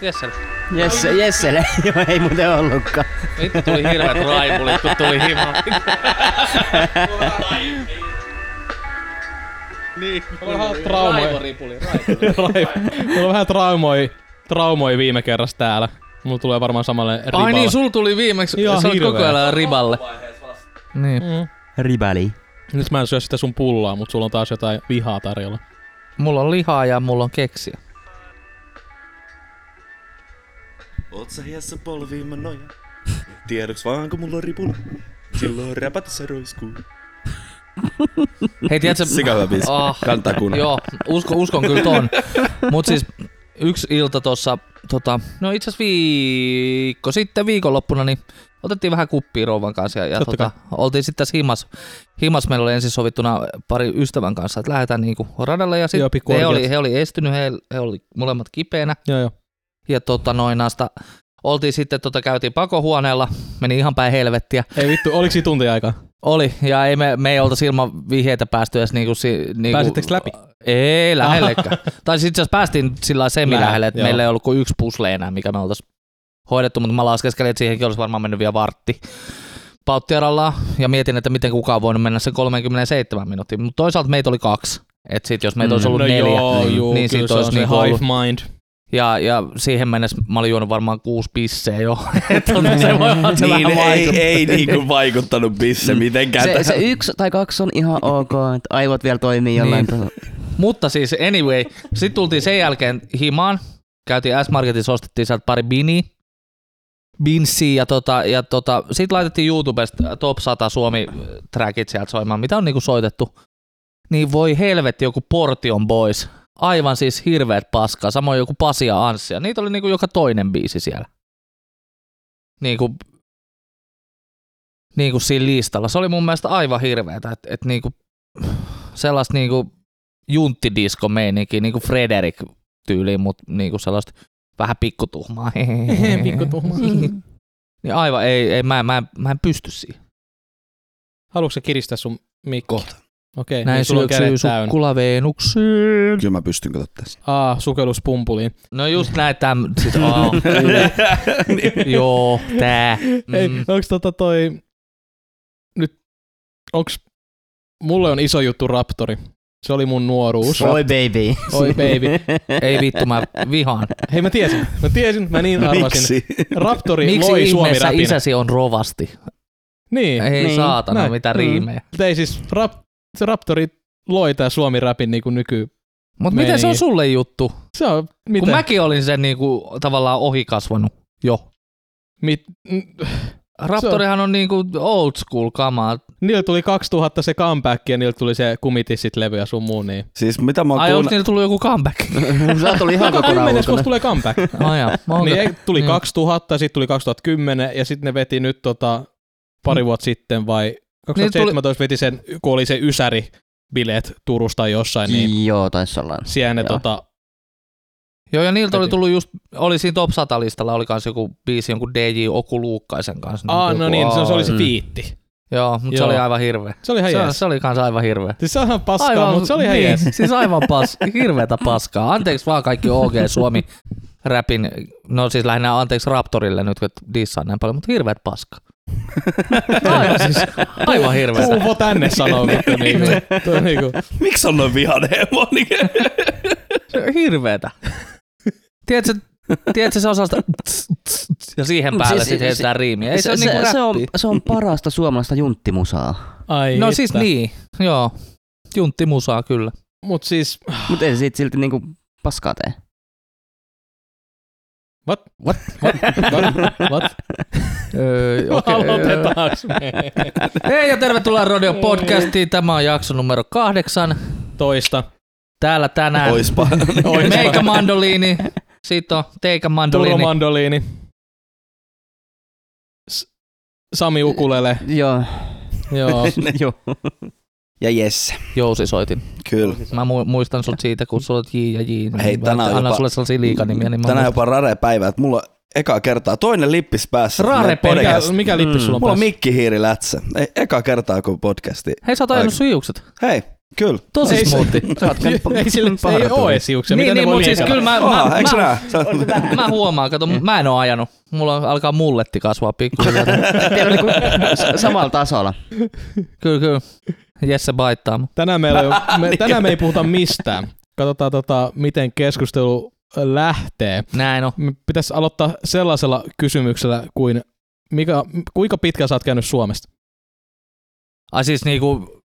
Jessel. Jesse, Jesselle. Joo, ei muuten ollutkaan. Vittu tuli hirveät raipulit, kun tuli himaan. niin. Mulla on vähän traumoja. Raivoripuli, raivori. Mulla on vähän traumoi, traumoi viime kerrasta täällä. Mulla tulee varmaan samalle riballe. Ai niin, sul tuli viimeksi, Ihan sä olit koko ajan riballe. Niin. Mm. Ribali. Nyt mä en syö sitä sun pullaa, mutta sulla on taas jotain vihaa tarjolla. Mulla on lihaa ja mulla on keksiä. Oot sä hiessä polviin mä noja? Tiedoks vaan kun mulla on ripuli. Silloin räpätässä roiskuu. Hei, tiedätkö? Sika hyvä biisi. Oh, Kantaa kuunnella. Joo, usko, uskon kyllä ton. Mut siis yksi ilta tossa, tota, no itse asiassa viikko sitten viikonloppuna, niin otettiin vähän kuppia rouvan kanssa ja, ja Totta tota, oltiin sitten tässä himas. Himas meillä oli ensin sovittuna pari ystävän kanssa, että lähdetään niinku radalle ja Joo, sitten he oli, he oli estynyt, he, he oli molemmat kipeänä Joo, joo. Ja tota noin naasta, oltiin sitten, tota, käytiin pakohuoneella, meni ihan päin helvettiä. Ei vittu, oliko siinä tunti aikaa? Oli, ja ei me, me ei oltaisi ilman vihjeitä päästy edes niinku, si, niinku Pääsittekö läpi? Ei lähellekään. tai sitten itse asiassa päästiin sillä semi-lähelle, että meillä ei ollut kuin yksi pusle enää, mikä me oltaisiin hoidettu, mutta mä laskeskelin, että siihenkin olisi varmaan mennyt vielä vartti pauttiaralla ja mietin, että miten kukaan voinut mennä sen 37 minuuttia, mutta toisaalta meitä oli kaksi. Että sit jos meitä olisi ollut no neljä, joo, juu, niin sit se on olisi se niinku hive ollut. mind. Ja, ja siihen mennessä mä olin juonut varmaan kuusi pisseä jo. että tota, se voi olla, se Niin, vähän ei, ei niinku vaikuttanut bisse mitenkään. Se, se yksi tai kaksi on ihan ok, että aivot vielä toimii jollain Niin. niin. Mutta siis anyway, sitten tultiin sen jälkeen himaan, käytiin S-Marketissa, ostettiin sieltä pari bini, binsiä ja, tota, ja tota, sitten laitettiin YouTubesta Top 100 Suomi-trackit sieltä soimaan, mitä on niinku soitettu. Niin voi helvetti joku Portion Boys. Aivan siis hirveet paskaa, samoin joku Pasi ja Anssi. Ja niitä oli niinku joka toinen biisi siellä. Niinku, niinku siinä listalla. Se oli mun mielestä aivan hirveetä, että et niinku, sellaista niinku junttidisko meininki, niinku Frederik tyyliin, mutta niinku sellaista vähän pikkutuhmaa. Pikkutuhmaa. niin aivan, ei, ei mä, mä, mä en pysty siihen. Haluatko kiristää sun mikki? Kohta. Okei, Näin niin syöksyy kädet täynnä. sukkulaveenukseen. Kyllä mä pystyn katsomaan tässä. Aa, sukelluspumpuliin. No just näin täm, siis, oh, joo, tää. Ei, Mm. onks tota toi... Nyt, onks... Mulle on iso juttu Raptori. Se oli mun nuoruus. Oi baby. Oi baby. Ei vittu, mä vihaan. Hei mä tiesin, mä tiesin, mä niin arvasin. Miksi? Raptori Miksi loi Suomi isäsi on rovasti? Niin, Ei Niin, saatana, näin. mitä Mm. riimejä. Mutta ei siis, rap, se Raptori loi tää Suomi Rapin niinku nyky... Mutta miten se on sulle juttu? Se on, miten? Kun mäkin olin sen niinku, tavallaan ohikasvanut jo. Mit, n- Raptorihan on niinku old school kamaa. niillä tuli 2000 se comeback ja niillä tuli se kumitissit-levy ja sun muu, niin... Siis mitä mä oon Ai onko kuunnellut? niillä tullut joku comeback? Sä tuli ihan Joka kymmenes vuosi tulee comeback. Ai jaa, niin ei, tuli Joo. 2000, sitten tuli 2010 ja sitten ne veti nyt tota, pari vuotta sitten vai 2017 veti sen, kun oli se Ysäri bileet Turusta jossain, niin Joo, taisi olla. siellä ne Joo. tota, Joo, ja niiltä oli tullut just, oli siinä top 100 listalla, oli kans joku biisi jonkun DJ Oku Luukkaisen kanssa. Aa, joku, no niin, se, se oli se Mm. fiitti. Joo, mutta se oli aivan hirveä. Se oli ihan Se, jees. se oli kans aivan hirveä. Siis se on ihan paskaa, mutta se oli ihan niin, jees. Siis aivan pas, hirveätä paskaa. Anteeksi vaan kaikki OG Suomi räpin, no siis lähinnä anteeksi Raptorille nyt, kun dissaan näin paljon, mutta hirveät paska. Aivan siis, aivan hirveätä. Uvo tänne sanoo, vittu niinku. On niinku. Miksi on noin vihainen hemoni? Se on hirveetä. Tiedätkö, tiedätkö se osaa ja siihen päälle Siis- sitten heitetään riimiä. Ei se, se, ole se, niinku se, on, se on parasta suomalaista junttimusaa. Ai No että. siis niin, joo. Juntti musaa kyllä. Mut siis, Mutta ei se siitä silti niinku paskaa tee. What? What? What? What? What? Öö. Aloitetaanko me? Hei ja tervetuloa Radio Podcastiin. Tämä on jakso numero kahdeksan. Toista. Täällä tänään Oispa. Oispa. meikä mandoliini. Sitten on teikä mandoliini. Turomandoliini. S- Sami Ukulele. Joo. Joo. Joo. Ja Jesse. Jousi soitin. Kyllä. Mä mu- muistan sut siitä, kun sulla on J ja J. Niin Hei, mä tänään jopa- sulle sellaisia liikanimiä. Niin mä Tänään jopa rare päivä, että mulla on eka kertaa toinen lippis päässä. Rare. Mikä, mikä lippis Mm. sulla on Mulla on mikkihiiri lätsä. Ei, eka kertaa kun podcasti. Hei, sä oot ajanut sun hiukset. Hei, Kyllä. Tosi Ei se- smoothi. Sä oot käynyt ei sille ei ole esiuksia. Niin, Miten niin voi mutta siis kyllä mä, Oha, mä, mä? Sä oot- mä huomaan, kato, mä en oo ajanut. Mulla alkaa mulletti kasvaa pikkuhiljaa. S- samalla tasolla. kyllä, kyllä. Jesse baittaa. Tänään, meillä ei, ole- me, tänään me ei puhuta mistään. Katsotaan, tota, miten keskustelu lähtee. Näin on. Me pitäisi aloittaa sellaisella kysymyksellä kuin, mikä, kuinka pitkään sä oot käynyt Suomesta? Ai siis niinku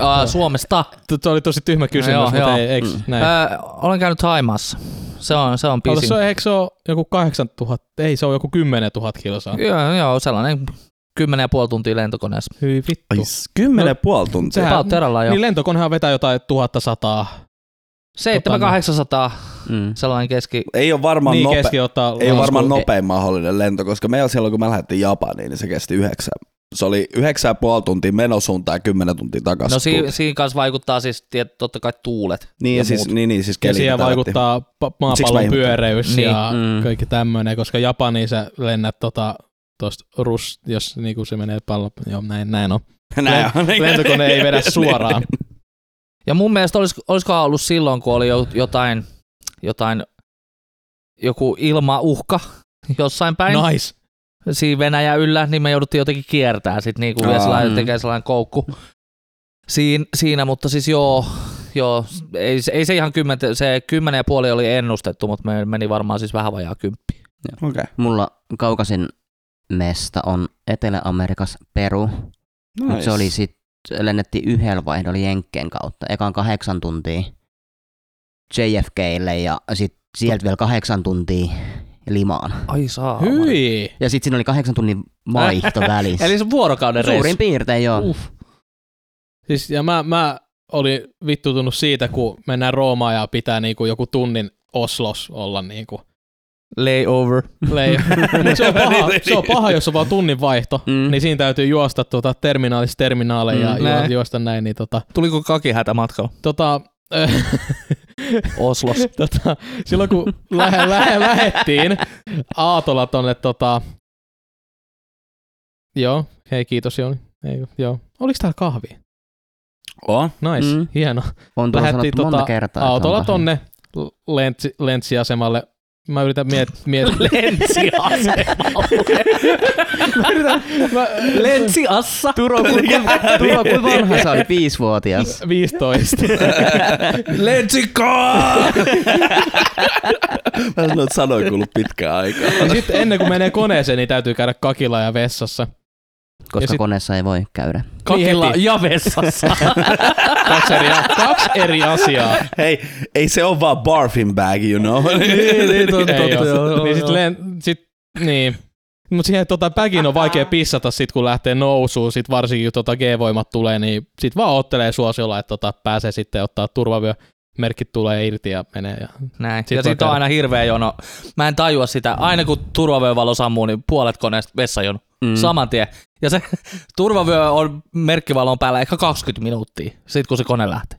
äh, Suomesta. Se oli tosi tyhmä kysymys, Joo, mutta joo. ei, eikö Mm. näin? Äh, olen käynyt Taimaassa. Se on, se on Ota, pisin. se on, eikö se ole joku 8000, ei se on joku 10 000 kilsaa. Joo, joo, sellainen kymmenen ja puoli tuntia lentokoneessa. Hyi vittu. Ai, Kymmenen ja puoli tuntia. Sehän- Pautteralla jo. Niin lentokonehan vetää jotain 1100. 700-800, Mm. sellainen keski. Ei ole varmaan, Niin nope- ei ole varmaan nopein mahdollinen lento, koska meillä silloin, kun me lähdettiin Japaniin, niin se kesti yhdeksän. Se oli yhdeksän ja puoli tuntia menosuuntaan ja kymmenen tuntia takaisin. No siinä, siinä kanssa vaikuttaa siis tiet, totta kai tuulet. niin, ja ja siis, muut. niin, niin, siis Ja keli siihen mitä vaikuttaa maapallon pyöreys Niin. ja Mm. kaikki tämmöinen, koska Japaniin sä lennät tota, tosta rus, jos niinku se menee pallo, joo näin, näin on. Näin on. Lentokone ei vedä suoraan. Ja mun mielestä olis, olisikohan ollut silloin, kun oli jo- jotain, jotain joku ilmauhka jossain päin Nice. siinä Venäjän yllä, niin me jouduttiin jotenkin kiertää sit niinku vielä Aa, sellainen, mm. tekee sellainen koukku siinä, siinä, mutta siis joo, joo ei, se- ei se ihan kymmentä, se kymmenen ja puoli oli ennustettu, mutta me meni varmaan siis vähän vajaa kymppi. Okei. Mulla kaukasin mesta on Etelä-Amerikassa Peru, mutta Nice. se oli sit, lennettiin yhdellä vaihdolla Jenkkeen kautta. Ekan kahdeksan tuntia JFKlle ja sit sieltä vielä kahdeksan tuntia Limaan. Ai saa. Hyi. Ja sitten siinä oli kahdeksan tunnin vaihto välissä. Eli se vuorokauden reissu. Suurin piirtein joo. Uff. Siis, ja mä, mä olin vittutunut siitä, kun mennään Roomaan ja pitää niinku joku tunnin Oslos olla niinku Layover. lei. Mut se, on paha, se on paha, jos on vaan tunnin vaihto, Mm. niin siinä täytyy juosta tuota terminaalista terminaaleja ja Mm, näin. juosta näin. Niin tota, Tuliko kaki hätä matkalla? tota, Oslos. tota, silloin kun lähe, lähe, lähettiin Aatolla tonne tota, joo, hei kiitos Jouni. Ei, joo. Oliko täällä kahvi? On. Nice, Mm. hieno. On Lähettiin sanottu monta tota kertaa. autolla on tonne lentsi, lentsiasemalle. Mä yritän miettiä. Miet, Lentsiasemalle. mä yritän, mä, Lentsiassa. Turo, kuinka Turo, kuinka vanha sä olit? Viisivuotias. 15. Lentsikaa! Mä sanoin, että sanoin kuullut pitkään aikaa. ja sitten ennen kuin menee koneeseen, niin täytyy käydä kakilla ja vessassa. Koska sit- koneessa ei voi käydä. Kakilla heti. ja vessassa. Kaksi eri, kaksi eri asiaa. Hei, ei se ole vaan barfin bag, you know. niin, niin, totta, Ei totta, oo. joo, joo, niin sit, sit, niin. Mutta siihen tota päkin on vaikea pissata sit kun lähtee nousuun, sit varsinkin kun tota G-voimat tulee, niin sit vaan ottelee suosiolla, että tota pääsee sitten ottaa turvavyö. Merkit tulee irti ja menee. Ja... Näin. Sit ja sitten on aina hirveä jono. Mä en tajua sitä. Aina kun turvavyövalo sammuu, niin puolet koneesta vessajono. Mm. Saman tien. Ja se turvavyö on merkkivalon päällä ehkä 20 minuuttia, sit kun se kone lähtee.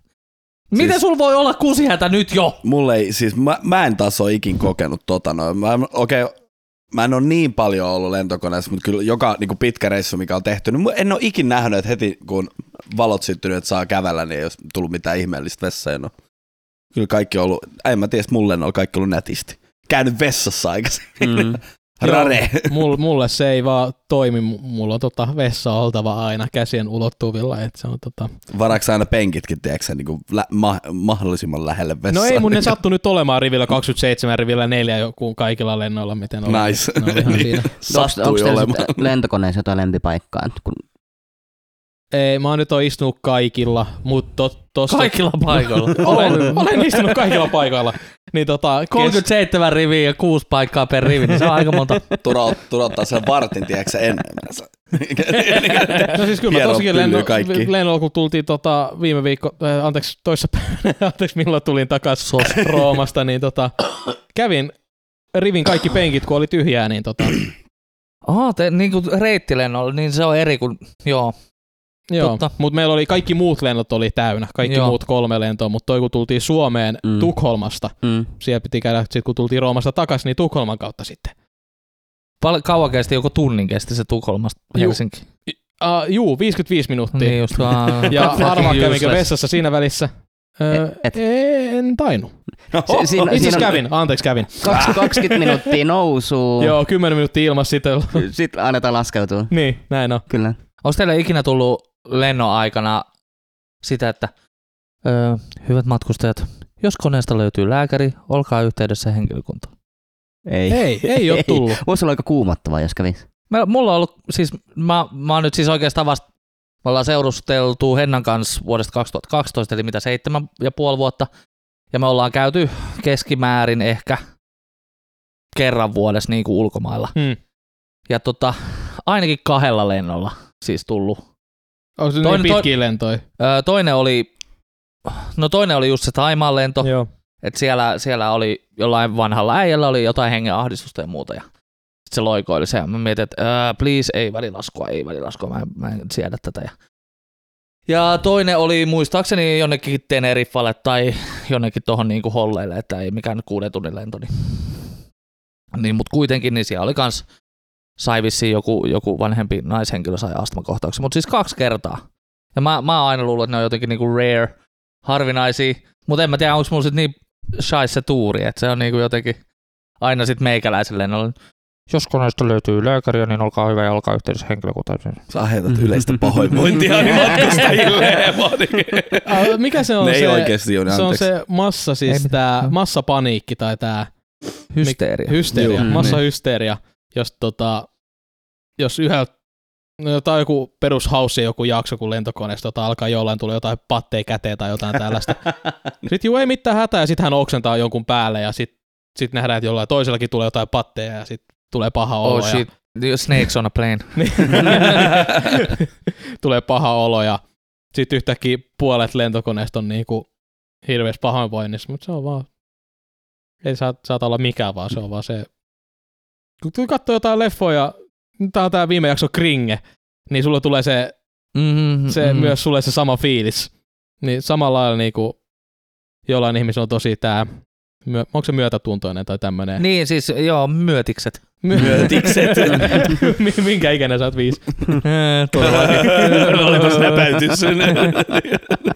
Miten Siis- sul voi olla kusihätä nyt jo? Mulle ei, siis mä, mä en taas ole ikin kokenut tota noin. Mä, okei, okay, mä en ole niin paljon ollut lentokoneessa, mutta kyllä joka niin pitkä reissu, mikä on tehty, niin en ole ikin nähnyt, että heti kun valot syttynyt, että saa kävellä, niin ei olisi tullut mitään ihmeellistä vessajonoa. Kyllä kaikki on ollut, en mä tiedä, mulle on kaikki ollut nätisti. Käynyt vessassa aikaisemmin. Mm. Rare. Mulle, mulle se ei vaan toimi. Mulla on tota vessa oltava aina käsien ulottuvilla. Et se on tota... Varaaks aina penkitkin, tiedätkö niin kuin lä- ma- mahdollisimman lähelle vessaa? No ei mun ne sattu nyt olemaan rivillä 27, rivillä 4 joku kaikilla lennoilla, miten oli. Nice. Ne oli ihan siinä. Sattui Onko teillä olemaan. lentokoneessa jotain lempipaikkaa? Et Kun Ei, mä oon nyt on istunut kaikilla, mutta tossa... Kaikilla paikoilla. Olen, olen istunut kaikilla paikoilla. Niin tota, kes... 37 riviä ja 6 paikkaa per rivi, niin se on aika monta. Turo, turottaa sen vartin, tiedätkö ennen. No siis kyllä mä tosikin lenno, lennolla, kun tultiin tota, viime viikko, äh, anteeksi toissapäivänä, anteeksi milloin tulin takaisin Roomasta, niin tota, kävin rivin kaikki penkit, kun oli tyhjää, niin tota, Aha, te, niin kuin reittilennolla, niin se on eri kuin, joo. Joo, mutta meillä oli kaikki muut lennot oli täynnä, kaikki Joo. muut kolme lentoa, mutta toi kun tultiin Suomeen Mm. Tukholmasta, mm, siellä piti käydä, sit kun tultiin Roomasta takaisin, niin Tukholman kautta sitten. Pal- kauan kesti, joko tunnin kesti se Tukholmasta Juu. Helsinki. Uh, juu, 55 minuuttia. Niin just vaan. Ja arvaa kävinkö vessassa siinä välissä. Öö, Et- en tainnut. Si- siinä, Itse siinä on kävin, anteeksi kävin. kaksi- 20 minuuttia nousuu. Joo, 10 minuuttia ilmassa sitten. Sitten annetaan laskeutua. niin, näin on. Kyllä. Onko teille ikinä tullut lennon aikana sitä, että öö, hyvät matkustajat, jos koneesta löytyy lääkäri, olkaa yhteydessä henkilökuntaan. Ei. Ei, ei ole tullut. Voisi olla aika kuumottavaa, jos kävisi. Mä, mulla on ollut, siis mä, mä oon nyt siis oikeastaan vasta, me ollaan seurusteltu Hennan kanssa vuodesta 2012, eli mitä seitsemän ja puoli vuotta, ja me ollaan käyty keskimäärin ehkä kerran vuodessa niin kuin ulkomailla. Hmm. Ja tota, ainakin kahdella lennolla siis tullut. On se Toinen- niin pitkiä lentoja. Öö, toinen oli, no toinen oli just se Taimaan lento, Joo. että siellä, siellä oli jollain vanhalla äijällä oli jotain hengen ahdistusta ja muuta. Ja sit se loikoili se ja mä mietin, että uh, please, ei välilaskua, ei välilaskua, mä en, mä en siedä tätä. Ja, ja toinen oli muistaakseni jonnekin Teneriffalle tai jonnekin tuohon niinku holleille, että ei mikään kuuden tunnin lento. Niin, niin mutta kuitenkin niin siellä oli kans, sai vissiin joku, joku vanhempi naishenkilö sai astmakohtauksen, mutta siis kaksi kertaa. Ja mä, mä oon aina luullut, että ne on jotenkin niinku rare, harvinaisia, mutta en mä tiedä, onko mulla sit niin shais se tuuri, että se on niinku jotenkin aina sit meikäläisen lennolla. Jos koneesta löytyy lääkäriä, niin olkaa hyvä ja olkaa yhteydessä henkilökuntaan. Sä heität yleistä pahoinvointia niin matkustajille. Mikä se on ne se? ei oikeesti ole, se on anteeksi. se massa, siis tää Joo. massapaniikki tai tää Hysteeria. hysteeria, massahysteeria, jos tota, jos yhä, no, tai joku perushaussi joku jakso, kun lentokoneesta tota, alkaa jollain tulee jotain patteja käteen tai jotain tällaista. sitten juu, ei mitään hätää, ja sitten hän oksentaa jonkun päälle, ja sitten sit nähdään, että jollain toisellakin tulee jotain patteja, ja sitten tulee paha olo. Oh shit, snakes on a plane. Ja, tulee paha olo, ja sitten yhtäkkiä puolet lentokoneesta on niinku hirveässä pahoinvoinnissa, mutta se on vaan, ei saa, saata olla mikään, vaan se on vaan se, kun katsoo jotain leffoja, tää on tää viime jakso Kringe, niin sulla tulee se, Mm-hmm, se myös sulle se sama fiilis. Niin samalla lailla niinku jollain ihmisellä on tosi tää, myö, onko se myötätuntoinen tai tämmönen? Niin siis, joo, myötikset. My- Myötikset. Mi- Minkä ikäinen sä oot viisi? Olipas näpäytys.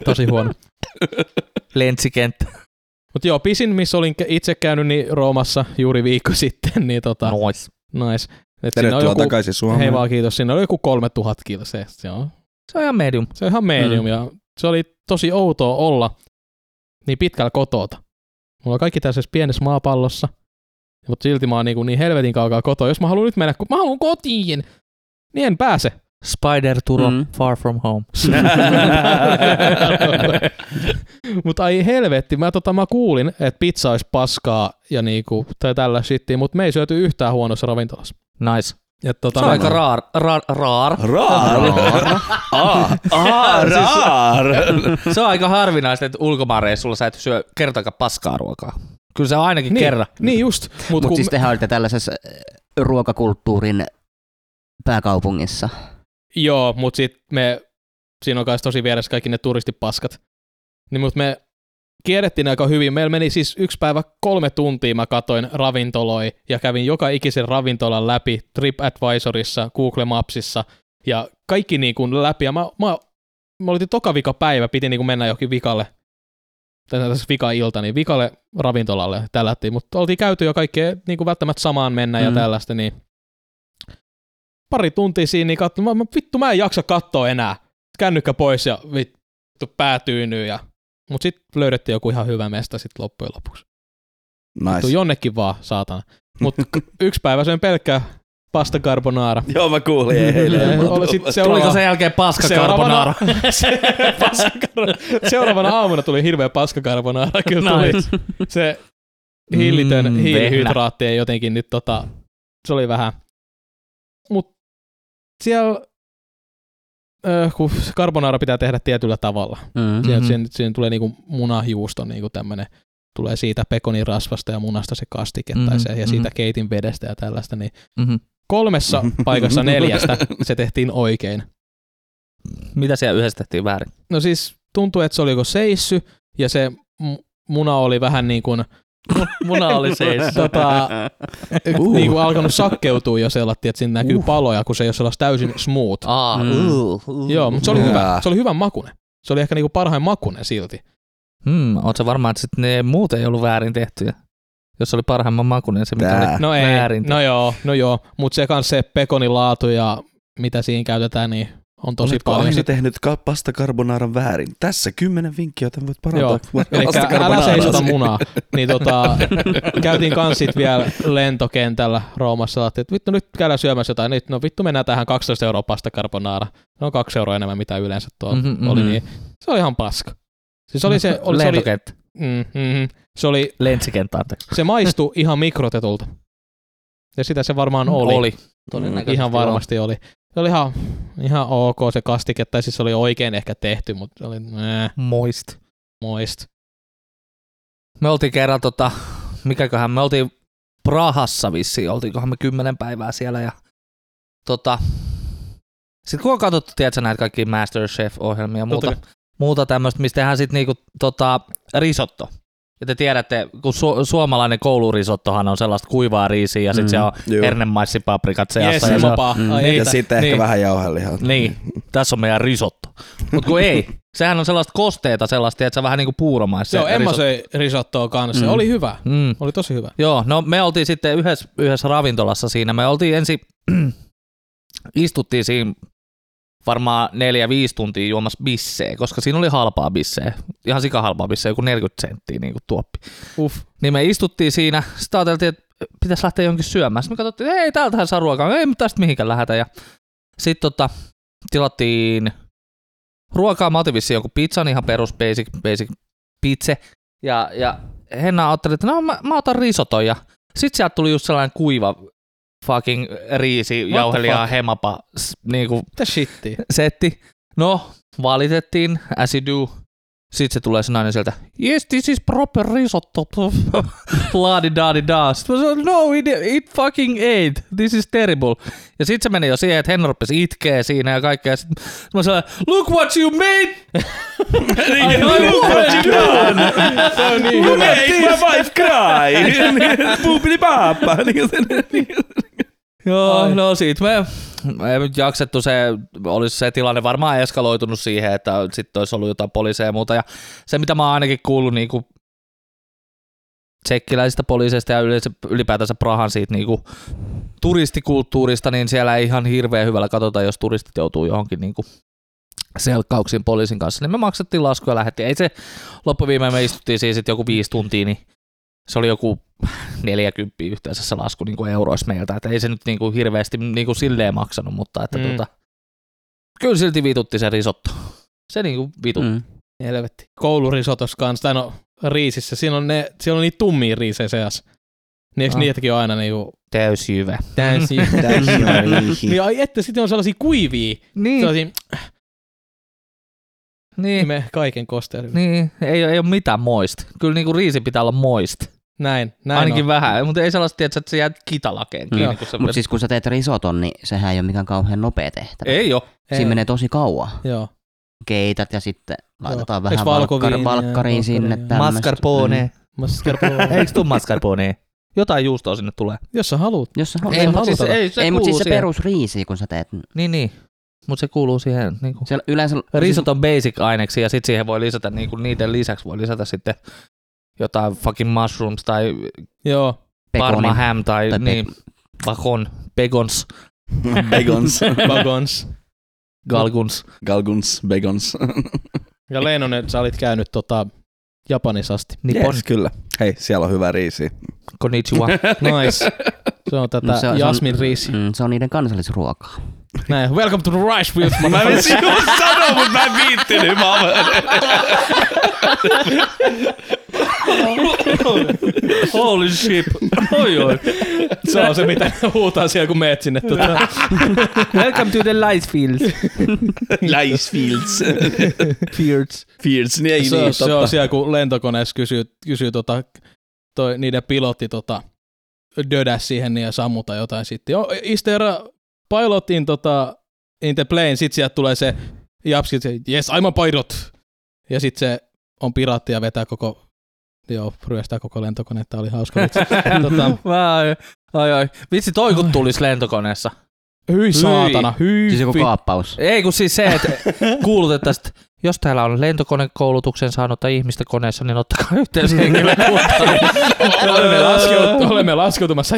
Tosi huono. Lentsikenttä. Mutta joo, pisin, missä olin itse käynyt niin Roomassa juuri viikko sitten, niin tota, Nois. nice. Et Tervetuloa joku, takaisin Suomeen. hei vaan kiitos, siinä oli joku 3000 kilseä. Se on, Se on ihan medium. se on ihan medium Mm. ja se oli tosi outoa olla niin pitkällä kotota. Mulla on kaikki tässä pienessä maapallossa, mutta silti mä oon niin, niin helvetin kaukaa kotoa. Jos mä haluan nyt mennä, kun mä haluan kotiin, niin en pääse. Spider Turo, Mm. Far From Home. mutta ai helvetti, mä, tota, mä kuulin, että pizza olisi paskaa ja niinku, tai tällä shittiä, mutta me ei syöty yhtään huonossa ravintolassa. Nice. Ja tota, Se on aika raar. Raar. raar. Raar. Aa, aa, raar. Se on aika harvinaista, että ulkomaanreissulla sä et syö kertaakaan paskaa ruokaa. Kyllä se on ainakin niin, kerran. Niin just. Mut Mutta kun siis tehän olitte tällaisessa äh, ruokakulttuurin pääkaupungissa. Joo, mutta sitten me, siinä on kai tosi vieressä kaikki ne turistipaskat. Niin mut me kierrettiin aika hyvin. Meillä meni siis yksi päivä kolme tuntia, mä katoin ravintoloi ja kävin joka ikisen ravintolan läpi TripAdvisorissa, Google Mapsissa ja kaikki niin kuin läpi. Ja mä, mä, mä olin toka vika päivä, piti niin kuin mennä johonkin vikalle, tai tässä vika-ilta, niin vikalle ravintolalle tällättiin, mutta oltiin käyty jo kaikkea niin kuin välttämättä samaan mennä ja Mm. tällaista, niin pari tuntia siinä, niin katso, mä, mä, vittu mä en jaksa katsoa enää. Kännykkä pois ja vittu päätyynyy ja Mut sitten löydettiin joku ihan hyvä mesta sitten loppujen lopuksi. Vittu Nice. jonnekin vaan, saatana. Mut yksi päivä söin pelkkää pasta carbonara. Joo, mä kuulin eilen. oli sit Tuliko seuraava, sen jälkeen paska seuraavana, carbonara? se, paska carbonara. seuraavana aamuna tuli hirveä paska carbonara. Kyllä tuli. Nice. Se hillitön Mm, hiilihydraatti ei jotenkin nyt tota, se oli vähän. Mut siellä, äh, kun carbonara pitää tehdä tietyllä tavalla. Mm. Siihen, Mhm. siihen, siihen tulee niinku munahiusto niinku tämmönen, tulee siitä pekonin rasvasta ja munasta se kastike mm-hmm, tai se, ja mhm. siitä keitin vedestä ja tällaista, niin Mm-hmm. kolmessa paikassa neljästä se tehtiin oikein. Mitä siellä yhdessä tehtiin väärin? No siis tuntui, että se oli joko seissy ja se mu- muna oli vähän niin kuin Muna oli seis. tota, uh. niin kuin alkanut sakkeutua jo sellainen, että siinä näkyy uh. paloja, kun se ei ole sellaista täysin smooth. Aa, Mm. uh, uh. Joo, mutta se oli, Hyvä. hyvä. se oli hyvän makunen. Se oli ehkä niinku parhain makunen silti. Hmm, oot sä varma, että sit ne muut ei ollut väärin tehtyjä? Jos oli parhaimman makunen se, mikä Tää. oli No ei, väärin no joo, no joo, mutta se kanssa se pekonin laatu ja mitä siinä käytetään, niin on tosi Oletko paljon. Sit, tehnyt pasta carbonaaran väärin? Tässä kymmenen vinkkiä, joita voit parantaa. eli pasta älä seisota munaa. Niin tota, käytiin kans sit vielä lentokentällä Roomassa, että vittu nyt käydään syömässä jotain, nyt no vittu mennään tähän 12 euroa pasta carbonara. No kaksi euroa enemmän mitä yleensä tuolla Mhm, mm-hmm, oli, niin se oli ihan paska. Siis oli se, oli, se, oli, Lentokenttä. mm, mm, se, oli, Lentsikenttä, anteeksi. se maistui ihan mikrotetulta. Ja sitä se varmaan oli. Oli. Todennäköisesti ihan varmasti oli. Se oli ihan, ihan ok se kastike, tai siis se oli oikein ehkä tehty, mutta se oli äh, Moist. moist. Me oltiin kerran tota, mikäköhän, me oltiin Prahassa vissiin, oltiinkohan me kymmenen päivää siellä ja tota, sitten kun on katsottu, tiedätkö, näitä kaikki Masterchef-ohjelmia ja muuta, Totta muuta tämmöistä, mistä tehdään sitten niinku tota, risotto. Ja te tiedätte, kun su- suomalainen koulurisottohan on sellaista kuivaa riisiä ja sitten Mm. se on Joo. hernemaisipaprikat seassa. Yes, ja se on. Mm. Ai, Ja sitten ehkä niin. vähän jauhelihaa. niin, tässä on meidän risotto. Mutta kun ei, sehän on sellaista kosteita sellaista, että se vähän niin kuin puuromaista. Joo, se Emma risotto. söi risottoa kanssa. Mm. Oli hyvä. Mm. Oli tosi hyvä. Joo, no me oltiin sitten yhdessä, yhdessä ravintolassa siinä. Me oltiin ensin, istuttiin siinä varmaan neljä, viisi tuntia juomassa bissejä, koska siinä oli halpaa bissejä. Ihan sika halpaa bissejä, joku 40 senttiä niin kuin tuoppi. Uff. Niin me istuttiin siinä, sitten ajateltiin, että pitäisi lähteä jonkin syömään. Sitten me katsottiin, että ei, täältähän saa ruokaa, ei me tästä mihinkään lähetä. Ja sitten tota, tilattiin ruokaa, mä otin vissiin joku pizzan, ihan perus basic, basic pizza. Ja, ja Henna ajatteli, että no mä, mä otan risoton ja sitten sieltä tuli just sellainen kuiva fucking riisi, jauhelia, fuck? hemapa, niinku Mitä shittiä? setti. No, valitettiin, as you do. Sitten se tulee se nainen sieltä, yes, this is proper risotto. Laadi daadi da. Mä sanoin, no, it, it fucking ain't. This is terrible. Ja sitten se meni jo siihen, että Henna rupesi itkee siinä ja kaikkea. Sitten mä sanoin, look what you made! I know what you done! Se on niin You hyvä. made my wife cry! Boopidi paappa! Joo, Ai. no siitä me me ei nyt jaksettu se, olisi se tilanne varmaan eskaloitunut siihen, että sitten olisi ollut jotain poliiseja ja muuta. Ja se, mitä mä oon ainakin kuullut niin kuin tsekkiläisistä poliiseista ja ylipäätänsä Prahan siitä niin kuin turistikulttuurista, niin siellä ei ihan hirveän hyvällä katsota, jos turistit joutuu johonkin niin kuin selkkauksiin poliisin kanssa, niin me maksettiin laskuja ja lähdettiin. Ei se loppuviimeen me istuttiin siis joku viisi tuntia, niin se oli joku 40 yhteensä se lasku niin kuin euroissa meiltä, että ei se nyt niin kuin hirveästi niin kuin silleen maksanut, mutta että Mm. tota, kyllä silti vitutti se risotto. Se niin kuin vitutti. Mm. Helvetti. Koulurisotos kanssa, tai no riisissä, siinä on, ne, siellä on niitä tummia riisejä seassa. Niin eikö Ah. niitäkin ole aina niinku Täys jyvä. täysin? niin ai että sitten on sellaisia kuivia, Niin, sellaisia, niin, me kaiken kosteuden. niin, ei, ei ole mitään moist. Kyllä niin kuin riisi pitää olla moist. Näin, näin Ainakin on. vähän, mutta ei sellaista, että se jää kitalakeen kiinni. Se Mutta siis kun sä teet risoton, niin sehän ei ole mikään kauhean nopea tehtävä. Ei ole. Ei. Siinä menee tosi kauan. Joo. Keität ja sitten laitetaan Joo. vähän valkkar, valkkariin sinne. valkkaria? tämmöstä. Mascarpone. Mascarpone. Eikö tuu mascarpone? Jotain juustoa sinne tulee. Jos sä haluat. Jos sä haluat. Ei, mutta siis, haluta. ei, se ei mutta siis se perusriisi, kun sä teet. Niin, niin. Mutta se kuuluu siihen. Niin kuin. Siellä yleensä... Risot on basic-aineksi ja sitten siihen voi lisätä, niin kuin niiden lisäksi voi lisätä sitten jotain fucking mushrooms tai Joo. pekoni. parma ham tai, Tai tai pe- niin, bacon, pegons, Bagons. Galguns. Galguns, bagons. Ja Leinonen, sä olit käynyt tota Japanissa asti. Nippon, Yes, kyllä. Hei, siellä on hyvä riisi. konnichiwa. Nice. Se on tätä No se on- se on- Jasmin riisi. Mm, se on niiden kansallisruokaa. Näin. Welcome to the rice wheels. Mä menisin just sanoa, mutta mä en viittinyt. Mä Holy shit. Oi, oi. Se on se, mitä huutaa siellä, kun meet sinne. Tota. Welcome to the light fields. Licefields. Fields. Fields, niin ei se, niin, on, se totta. on siellä, kun lentokoneessa kysyy, kysyy tota, toi, niiden pilotti tota, dödäs siihen niin ja sammuta jotain sitten. Is there a pilot in, tota, in the plane? Sitten sieltä tulee se japsi, se, yes, I'm a pilot. Ja sitten se on piraatti ja vetää koko joo, ryöstää koko lentokone, tämä oli hauska vitsi. tota, Ai, ai, ai. Vitsi, toi kun tulisi lentokoneessa. hyi saatana, hyi Siis joku kaappaus. Ei kun siis se, että kuulutettaisiin, jos täällä on lentokonekoulutuksen saanutta ihmistä koneessa, niin ottakaa yhteys henkilökuntaan. olemme, laskeut, olemme laskeutumassa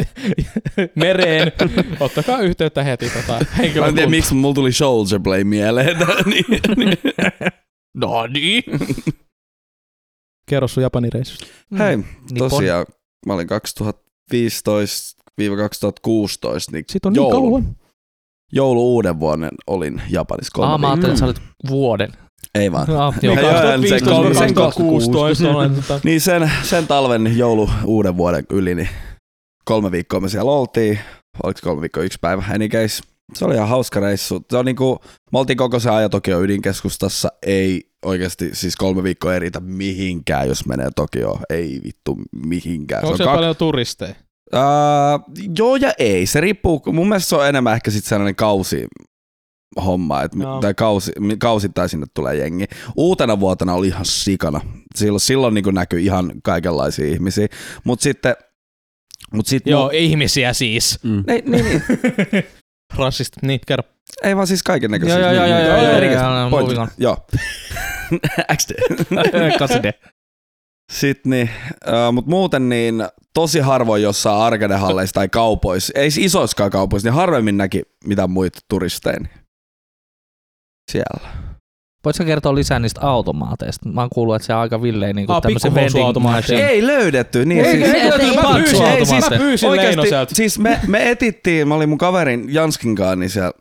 mereen. Ottakaa yhteyttä heti tota, Mä en tiedä, miksi mulla tuli Soldier Play mieleen. niin, niin. no niin. Kerro sun Japanin reissusta. Hei, Nippon. tosiaan mä olin 2015-2016, niin Siitä on joulu, niin kauan. joulu uuden vuoden olin Japanissa kolme Ah, mä viikkoa. ajattelin, että sä olit vuoden. Ei vaan. Ah, Niin, joo, joo, sen- 2015, sen- 2016 olen tota, Niin sen, sen talven joulu uuden vuoden yli, niin kolme viikkoa me siellä oltiin. Oliko kolme viikkoa yksi päivä? Any case. Se oli ihan hauska reissu. Se on niinku, me oltiin koko se ajan Tokio ydinkeskustassa. Ei oikeasti, siis kolme viikkoa ei riitä mihinkään, jos menee Tokioon. Ei vittu mihinkään. onko se on kak- paljon turisteja? Uh, joo ja ei. Se riippuu, mun mielestä se on enemmän ehkä sitten sellainen kausi homma, että Joo. tai kausi, kausittain sinne tulee jengi. Uutena vuotena oli ihan sikana. Silloin, silloin niin näkyy ihan kaikenlaisia ihmisiä. Mutta sitten, mut sit Joo, mu- ihmisiä siis. Mm. ei, niin, niin. Rassist, niin kerro. ei vaan siis kaiken näköisiä. Joo, joo, joo, joo, joo, joo, joo, joo. XD. Kaside. Sitten niin, äh, mutta muuten niin tosi harvoin jossain arcade-halleissa tai kaupoissa, ei siis isoissakaan kaupoissa, niin harvemmin näki mitään muita turisteja. Siellä. Voitko kertoa lisää niistä automaateista? Mä oon kuullut, että se on aika villeen niin Ah, tämmöisen vending machine. Ei löydetty. Niin, Ei, siis, ei, ei, ei, mä pyysin, ei, siis mä pyysin Leino sieltä. siis me, me etittiin, mä olin mun kaverin Janskin kanssa niin siellä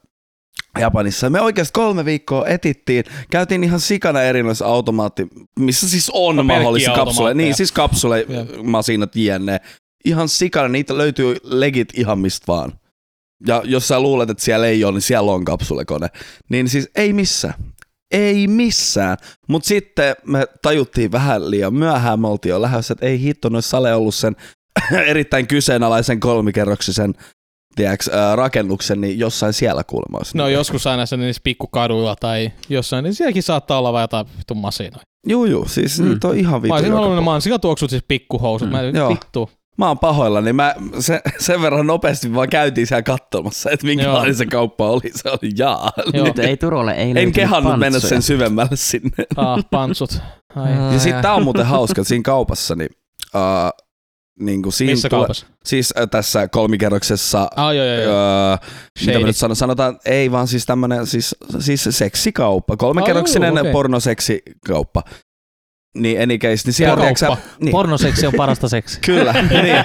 Japanissa. Me oikeasti kolme viikkoa etittiin. Käytiin ihan sikana erinäisissä automaatti, missä siis on No, mahdollisia kapsule. Niin, siis kapsule, masinat jne. Ihan sikana, niitä löytyy legit ihan mistä vaan. Ja jos sä luulet, että siellä ei ole, niin siellä on kapsulekone. Niin siis ei missään. Ei missään. Mutta sitten me tajuttiin vähän liian myöhään, me oltiin jo lähdössä, että ei hitto, noissa sale ollut sen erittäin kyseenalaisen kolmikerroksisen tiedätkö, ää, rakennuksen, niin jossain siellä kuulemma olisi. No joskus aina se niissä pikkukaduilla tai jossain, niin sielläkin saattaa olla jotain vittu masinoita. Juu, juu, siis Mm. mm. niitä on ihan Mä vittu. olisin joka halunnut ne paikassa. mansikatuoksut siis pikkuhousut. Mm. Mä Joo. vittu. Mä oon pahoilla, niin mä se, sen verran nopeasti vaan käytiin siellä katsomassa, että minkälainen Joo. se kauppa oli. Se oli jaa. Joo. Nyt ei Turulle ei En kehannut mennä pantsuja. sen syvemmälle sinne. Ah, pantsut. Ai. Ah, Ja sitten tää on muuten hauska, siinä kaupassa, niin, uh, niin kuin siinä Missä tulee, kaupassa? siis äh, tässä kolmikerroksessa Ah, joo, joo, joo. Öö, mitä nyt sanon, sanotaan, ei vaan siis tämmönen siis, siis seksikauppa, kolmekerroksinen Ah, okei. pornoseksikauppa. Niin any case, niin siellä Kauppa. tiedätkö sä- niin, Pornoseksi on parasta seksiä. Kyllä, niin. niin,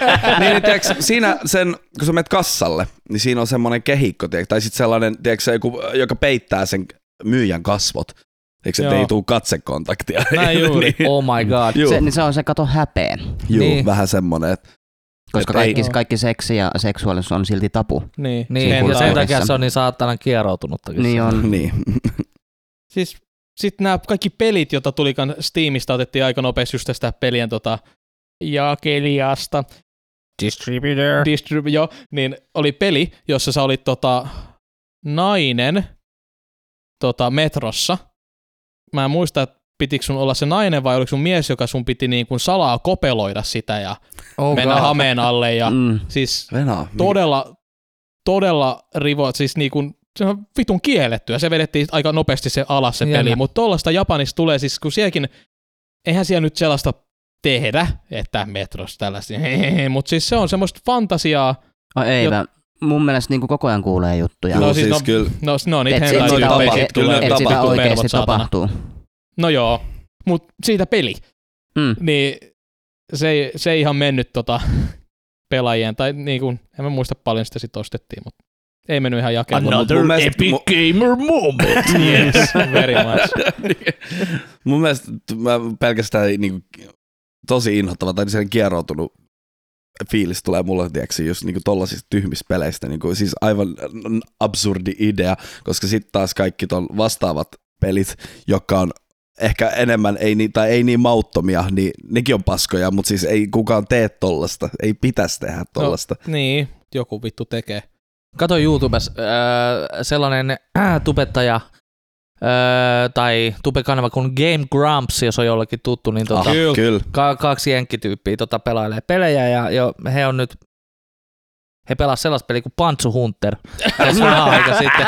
niin tiedätkö, siinä sen, kun sä menet kassalle, niin siinä on semmoinen kehikko, tiedätkö, tai sitten sellainen, tiedätkö, joku, joka peittää sen myyjän kasvot. Että Joo. ei tule katsekontaktia. Näin juuri. niin, Oh my god. juu, Se, niin se on se kato häpeä, juu, Niin. vähän semmoinen, että koska Et ei- kaikki, Joo. kaikki seksi ja seksuaalisuus on silti tapu. Niin, Niin, Sen ja sen takia. takia se on niin saatanan kieroutunutta. Niin on. niin. Siis sitten nämä kaikki pelit, joita tuli kan- Steamista, otettiin aika nopeasti just tästä pelien tota, jakelijasta. Distributor. Distrib- joo, niin oli peli, jossa sä olit tota, nainen tota, metrossa. Mä en muista, että pitikö sun olla se nainen vai oliko sun mies, joka sun piti niin kuin salaa kopeloida sitä ja Oh mennä god. hameen alle. Ja Mm. siis Venä, todella, todella rivo, siis niin kuin, se on vitun kiellettyä. Se vedettiin aika nopeasti se alas se Jännä. peli, mutta tuollaista Japanissa tulee siis, kun sielläkin, eihän siellä nyt sellaista tehdä, että metros tällaista, mutta siis se on semmoista fantasiaa, Oh, ei, Jo- mun mielestä niin koko ajan kuulee juttuja. Joo, No siis siis no- kyllä. no, no niitä Et sit hentai sitä, tapahtuu. tyyppejä et, tulee, Kyllä et sitä tapahtuu. oikeasti tapahtuu. No joo, mutta siitä peli, Mm. niin se ei, se ei ihan mennyt tota pelaajien, tai niin kuin, en mä muista paljon sitä sitten ostettiin, mutta ei mennyt ihan jakeluun. Another Mun mielestä- epic mu- gamer moment. Yes, very much. Mun mielestä mä pelkästään niinku, tosi inhottava tai sen kieroutunut fiilis tulee mulle, tiedätkö, just niinku tollasista tyhmistä peleistä, niinku, siis aivan absurdi idea, koska sitten taas kaikki ton vastaavat pelit, jotka on ehkä enemmän, ei, niin, tai ei niin mauttomia, niin nekin on paskoja, mutta siis ei kukaan tee tollasta, ei pitäisi tehdä tollasta. Niin, joku vittu tekee. Kato YouTubessa äh, sellainen äh, tubettaja öö, tai tubekanava kuin Game Grumps, jos on jollekin tuttu, niin tota, Ah, Kyllä. kyllä. ka- kaksi jenkkityyppiä tota, pelailee pelejä ja jo, he on nyt he pelasivat sellaista peliä kuin Pantsu Hunter tässä vähän aika sitten.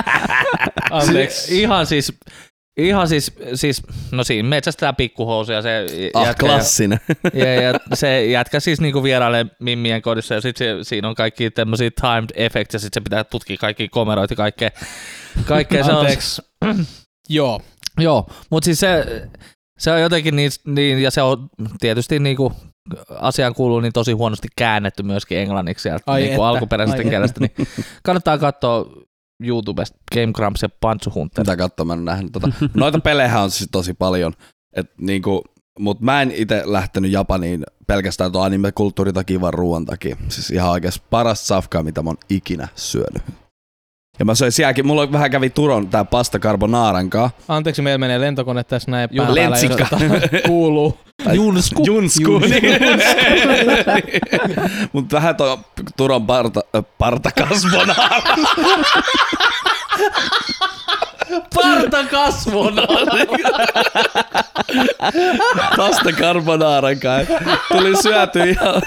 Anteeksi. Ihan siis, ihan siis, siis no siinä metsästetään pikkuhousuja se Ah, jätkä, klassinen. ja, ja, se jätkä siis niinku vierailee mimmien kodissa ja sitten siinä on kaikki tämmöisiä timed effects ja sitten se pitää tutkia kaikki komeroita ja kaikkea. kaikkea se on. Joo. Joo, mutta siis se, se on jotenkin niin, niin, ja se on tietysti niinku asiaan kuuluu niin tosi huonosti käännetty myöskin englanniksi sieltä niinku että, alkuperäisestä ai kielestä, niin kannattaa katsoa YouTubesta Game Grumps ja Pantsu Hunter. Mitä katsoa, mä en nähnyt. Tota. Noita pelejä on siis tosi paljon. Et niinku, mutta mä en itse lähtenyt Japaniin pelkästään tuon anime-kulttuurin takia, vaan ruoan takia. Siis ihan oikeasti parasta safkaa, mitä mä oon ikinä syönyt. Ja mä söin sielläkin, mulla vähän kävi Turon tää pasta carbonaaran kanssa. Anteeksi, meillä menee lentokone tässä näin pään päällä, lentsikka. kuuluu. Junsku. Junsku. Mutta vähän tuo Turon parta, äh, parta kasvonaara. Parta kasvona. Pasta carbonaaran kanssa. Tuli syöty ihan...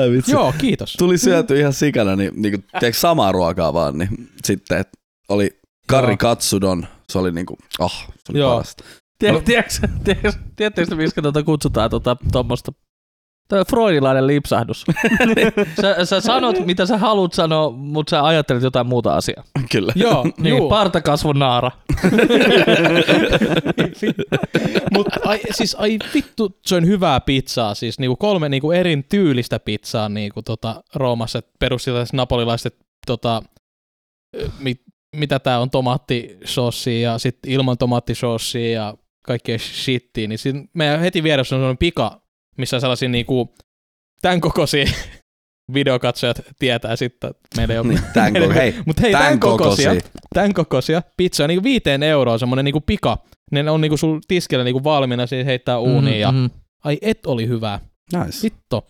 Ai vitsi. Joo, kiitos. tuli syöty ihan sikana, niin, niin kuin, tiedätkö, samaa ruokaa vaan, niin sitten et oli kari Joo. katsudon, se oli niinku, oh, se oli Joo. parasta. Tiedätkö, tiedätkö, tiedätkö, tiedättekö miksi tuota kutsutaan tuota, tuommoista On freudilainen lipsahdus. sä, sä sanot, mitä sä haluat sanoa, mutta sä ajattelet jotain muuta asiaa. Kyllä. Joo, Niin, juu. partakasvon naara. Mutta ai, siis ai vittu, söin hyvää pizzaa, siis niinku kolme niinku eri tyylistä pizzaa niinku tota Roomassa, että perustilaiset napolilaiset tota, mit, mitä tää on, tomaattisossia ja sitten ilman tomaattisossia ja kaikkea shittiä, niin siinä meidän heti vieressä on sellainen pika, missä on sellaisia niinku tämän kokoisia videokatsojat tietää sitten, että meillä ei ole Niin, tän ko- hei, mutta hei, tän tämän kokoisia, tämän kokoisia pizzoja, niinku viiteen euroa semmonen niinku pika. Ne on niinku sul tiskillä niinku valmiina, siis heittää uuniin ja Mhm. ai et oli hyvää. Nice. Vitto.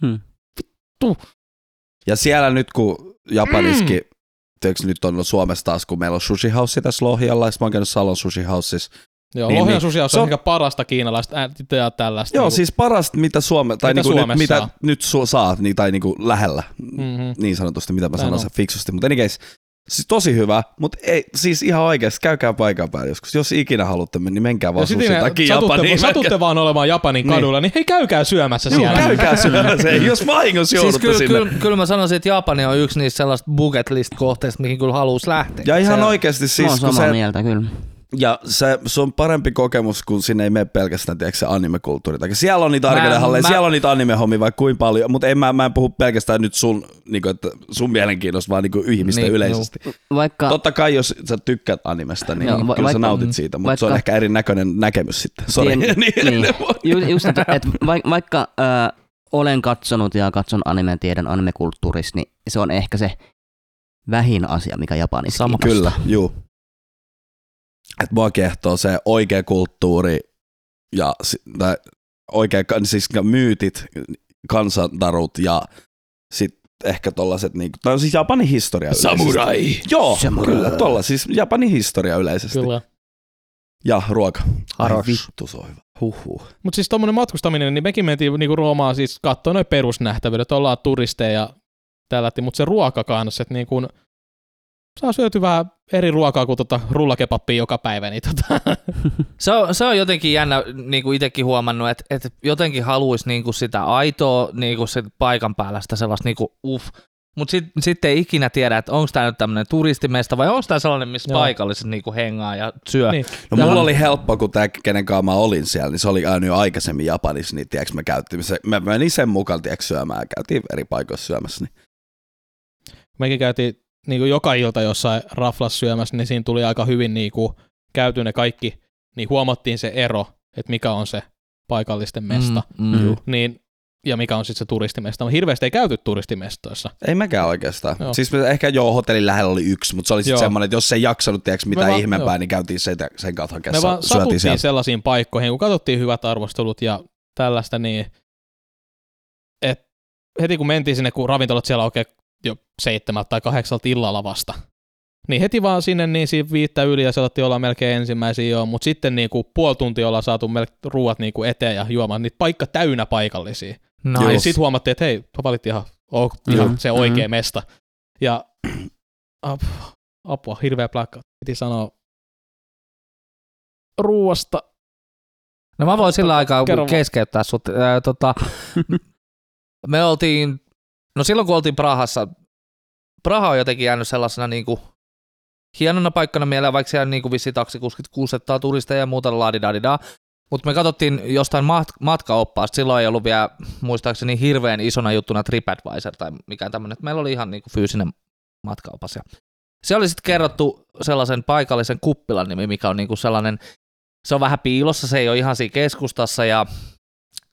Ja siellä nyt kun Japaniskin, Mm. tiedätkö, nyt on Suomessa taas, kun meillä on sushi house tässä Lohjalla, ja mä oon käynyt Salon sushi houseissa. Joo, Niin, niin, Lohjan niin. susiaus Se on on- ehkä parasta kiinalaista ää, ja tällaista. Joo, niinku. siis parasta, mitä, Suome, tai Mitä niinku nyt, Suomessa mitä nyt su- saat, niin, tai niinku lähellä, Mhm. niin sanotusti, mitä mä Näin sanon on. sen fiksusti. Mutta anyways, siis tosi hyvä, mutta ei, siis ihan oikeasti, käykää paikan päällä joskus. Jos ikinä haluatte mennä, niin menkää vaan Ja takia satutte, Japaniin. satutte vaan olemaan Japanin Niin. kadulla, niin hei käykää syömässä Joo, siellä. käykää syömässä, jos vahingossa Siis joudutte kyllä, sinne. kyllä, kyllä mä sanoisin, että Japani on yksi niistä sellaista bucket list kohteista, mihin kyllä haluaisi lähteä. Ja ihan Se- oikeasti Mä oon siis, kun samaa se, mieltä, kyllä. Ja se, se, on parempi kokemus, kun sinne ei mene pelkästään tiedätkö, se anime-kulttuuri. Tai Siellä on niitä mä- siellä on niitä anime-hommia vaikka kuin paljon, mutta en, mä, mä en puhu pelkästään nyt sun, niin kuin, että sun mielenkiinnosta, vaan niin kuin ihmisten Niin, yleisesti. Vaikka, Totta kai, jos sä tykkäät animesta, niin Joo, va- kyllä sä vaikka- nautit siitä, mutta se on vaikka- ehkä erinäköinen näkemys sitten. Sori. Tien- niin, niin. Ju, just, että, että vaikka, vaikka äh, olen katsonut ja katson anime tiedän animekulttuurista, niin se on ehkä se vähin asia, mikä Japanissa Sama. Kyllä, juu. Että mua kehtoo se oikea kulttuuri ja tai oikea, siis myytit, kansantarut ja sitten ehkä tollaset, niinku, tai siis Japanin historia yleisesti. Joo, Samurai. kyllä, tolla, siis Japanin historia yleisesti. Kyllä. Ja ruoka. Ai Aros. vittu, se on hyvä. Huhhuh. Mutta siis tuommoinen matkustaminen, niin mekin mentiin niinku Roomaan siis katsoa noin perusnähtävyydet, ollaan turisteja ja tällä, mutta se ruoka kanssa, että niinku, saa syöty vähän eri ruokaa kuin tota rullakepappia joka päivä, niin tota, Se on, se on jotenkin jännä, niin kuin itsekin huomannut, että, että jotenkin haluaisi niin kuin sitä aitoa niin kuin sen paikan päällä sitä sellaista niin kuin uff. Mutta sitten sit ei ikinä tiedä, että onko tämä nyt tämmöinen turistimesta vai onko tämä sellainen, missä Joo. paikalliset niin kuin hengaa ja syö. niin. No Ja- mulla oli helppo, kun tämä, kenen kanssa mä olin siellä, niin se oli aina jo aikaisemmin Japanissa, niin tiedätkö, me käytiin, se, mä menin sen mukaan, tiedätkö, syömään, käytiin eri paikoissa syömässä. Niin. mekin käytiin niin kuin joka ilta jossain raflas syömässä, niin siinä tuli aika hyvin niin kuin käyty ne kaikki, niin huomattiin se ero, että mikä on se paikallisten mesta, Mm, mm. Niin, ja mikä on sitten se turistimesta. Mutta hirveästi ei käyty turistimestoissa. Ei mekään oikeastaan. Joo. Siis me, ehkä joo, hotellin lähellä oli yksi, mutta se oli sitten semmoinen, että jos ei jaksanut, tiedätkö, mitä Me vaan- ihmeempää, joo. niin käytiin sen, sen kautta Me hakemassa, vaan syötiin satuttiin siellä. sellaisiin paikkoihin, kun katsottiin hyvät arvostelut ja tällaista, niin et heti kun mentiin sinne, kun ravintolat siellä oikein jo seitsemältä tai kahdeksalta illalla vasta, Niin heti vaan sinne niin siinä viittä yli ja saatettiin olla melkein ensimmäisiä joo, mutta sitten niin kuin puoli tuntia ollaan saatu melkein ruuat niin kuin eteen ja juomaan niitä paikka täynnä paikallisia. Nice. Ja sitten huomattiin, että hei, valittiin ihan, oh, ihan Mm. se oikea Mm. mesta. Ja ap, apua, hirveä plakka. Piti sanoa ruuasta. No mä voin sillä aikaa Kerro keskeyttää sut. Ää, tota, me oltiin, no silloin kun oltiin Prahassa, Praha on jotenkin jäänyt sellaisena niinku hienona paikkana mieleen, vaikka siellä niinku vissi taksikuskit kuusettaa turisteja ja muuta ladidadida. Mutta me katsottiin jostain mat- matkaoppaasta, silloin ei ollut vielä muistaakseni hirveän isona juttuna TripAdvisor tai mikään tämmöinen, meillä oli ihan niinku fyysinen matkaopas. Ja se oli sitten kerrottu sellaisen paikallisen kuppilan nimi, mikä on niinku sellainen se on vähän piilossa, se ei ole ihan siinä keskustassa ja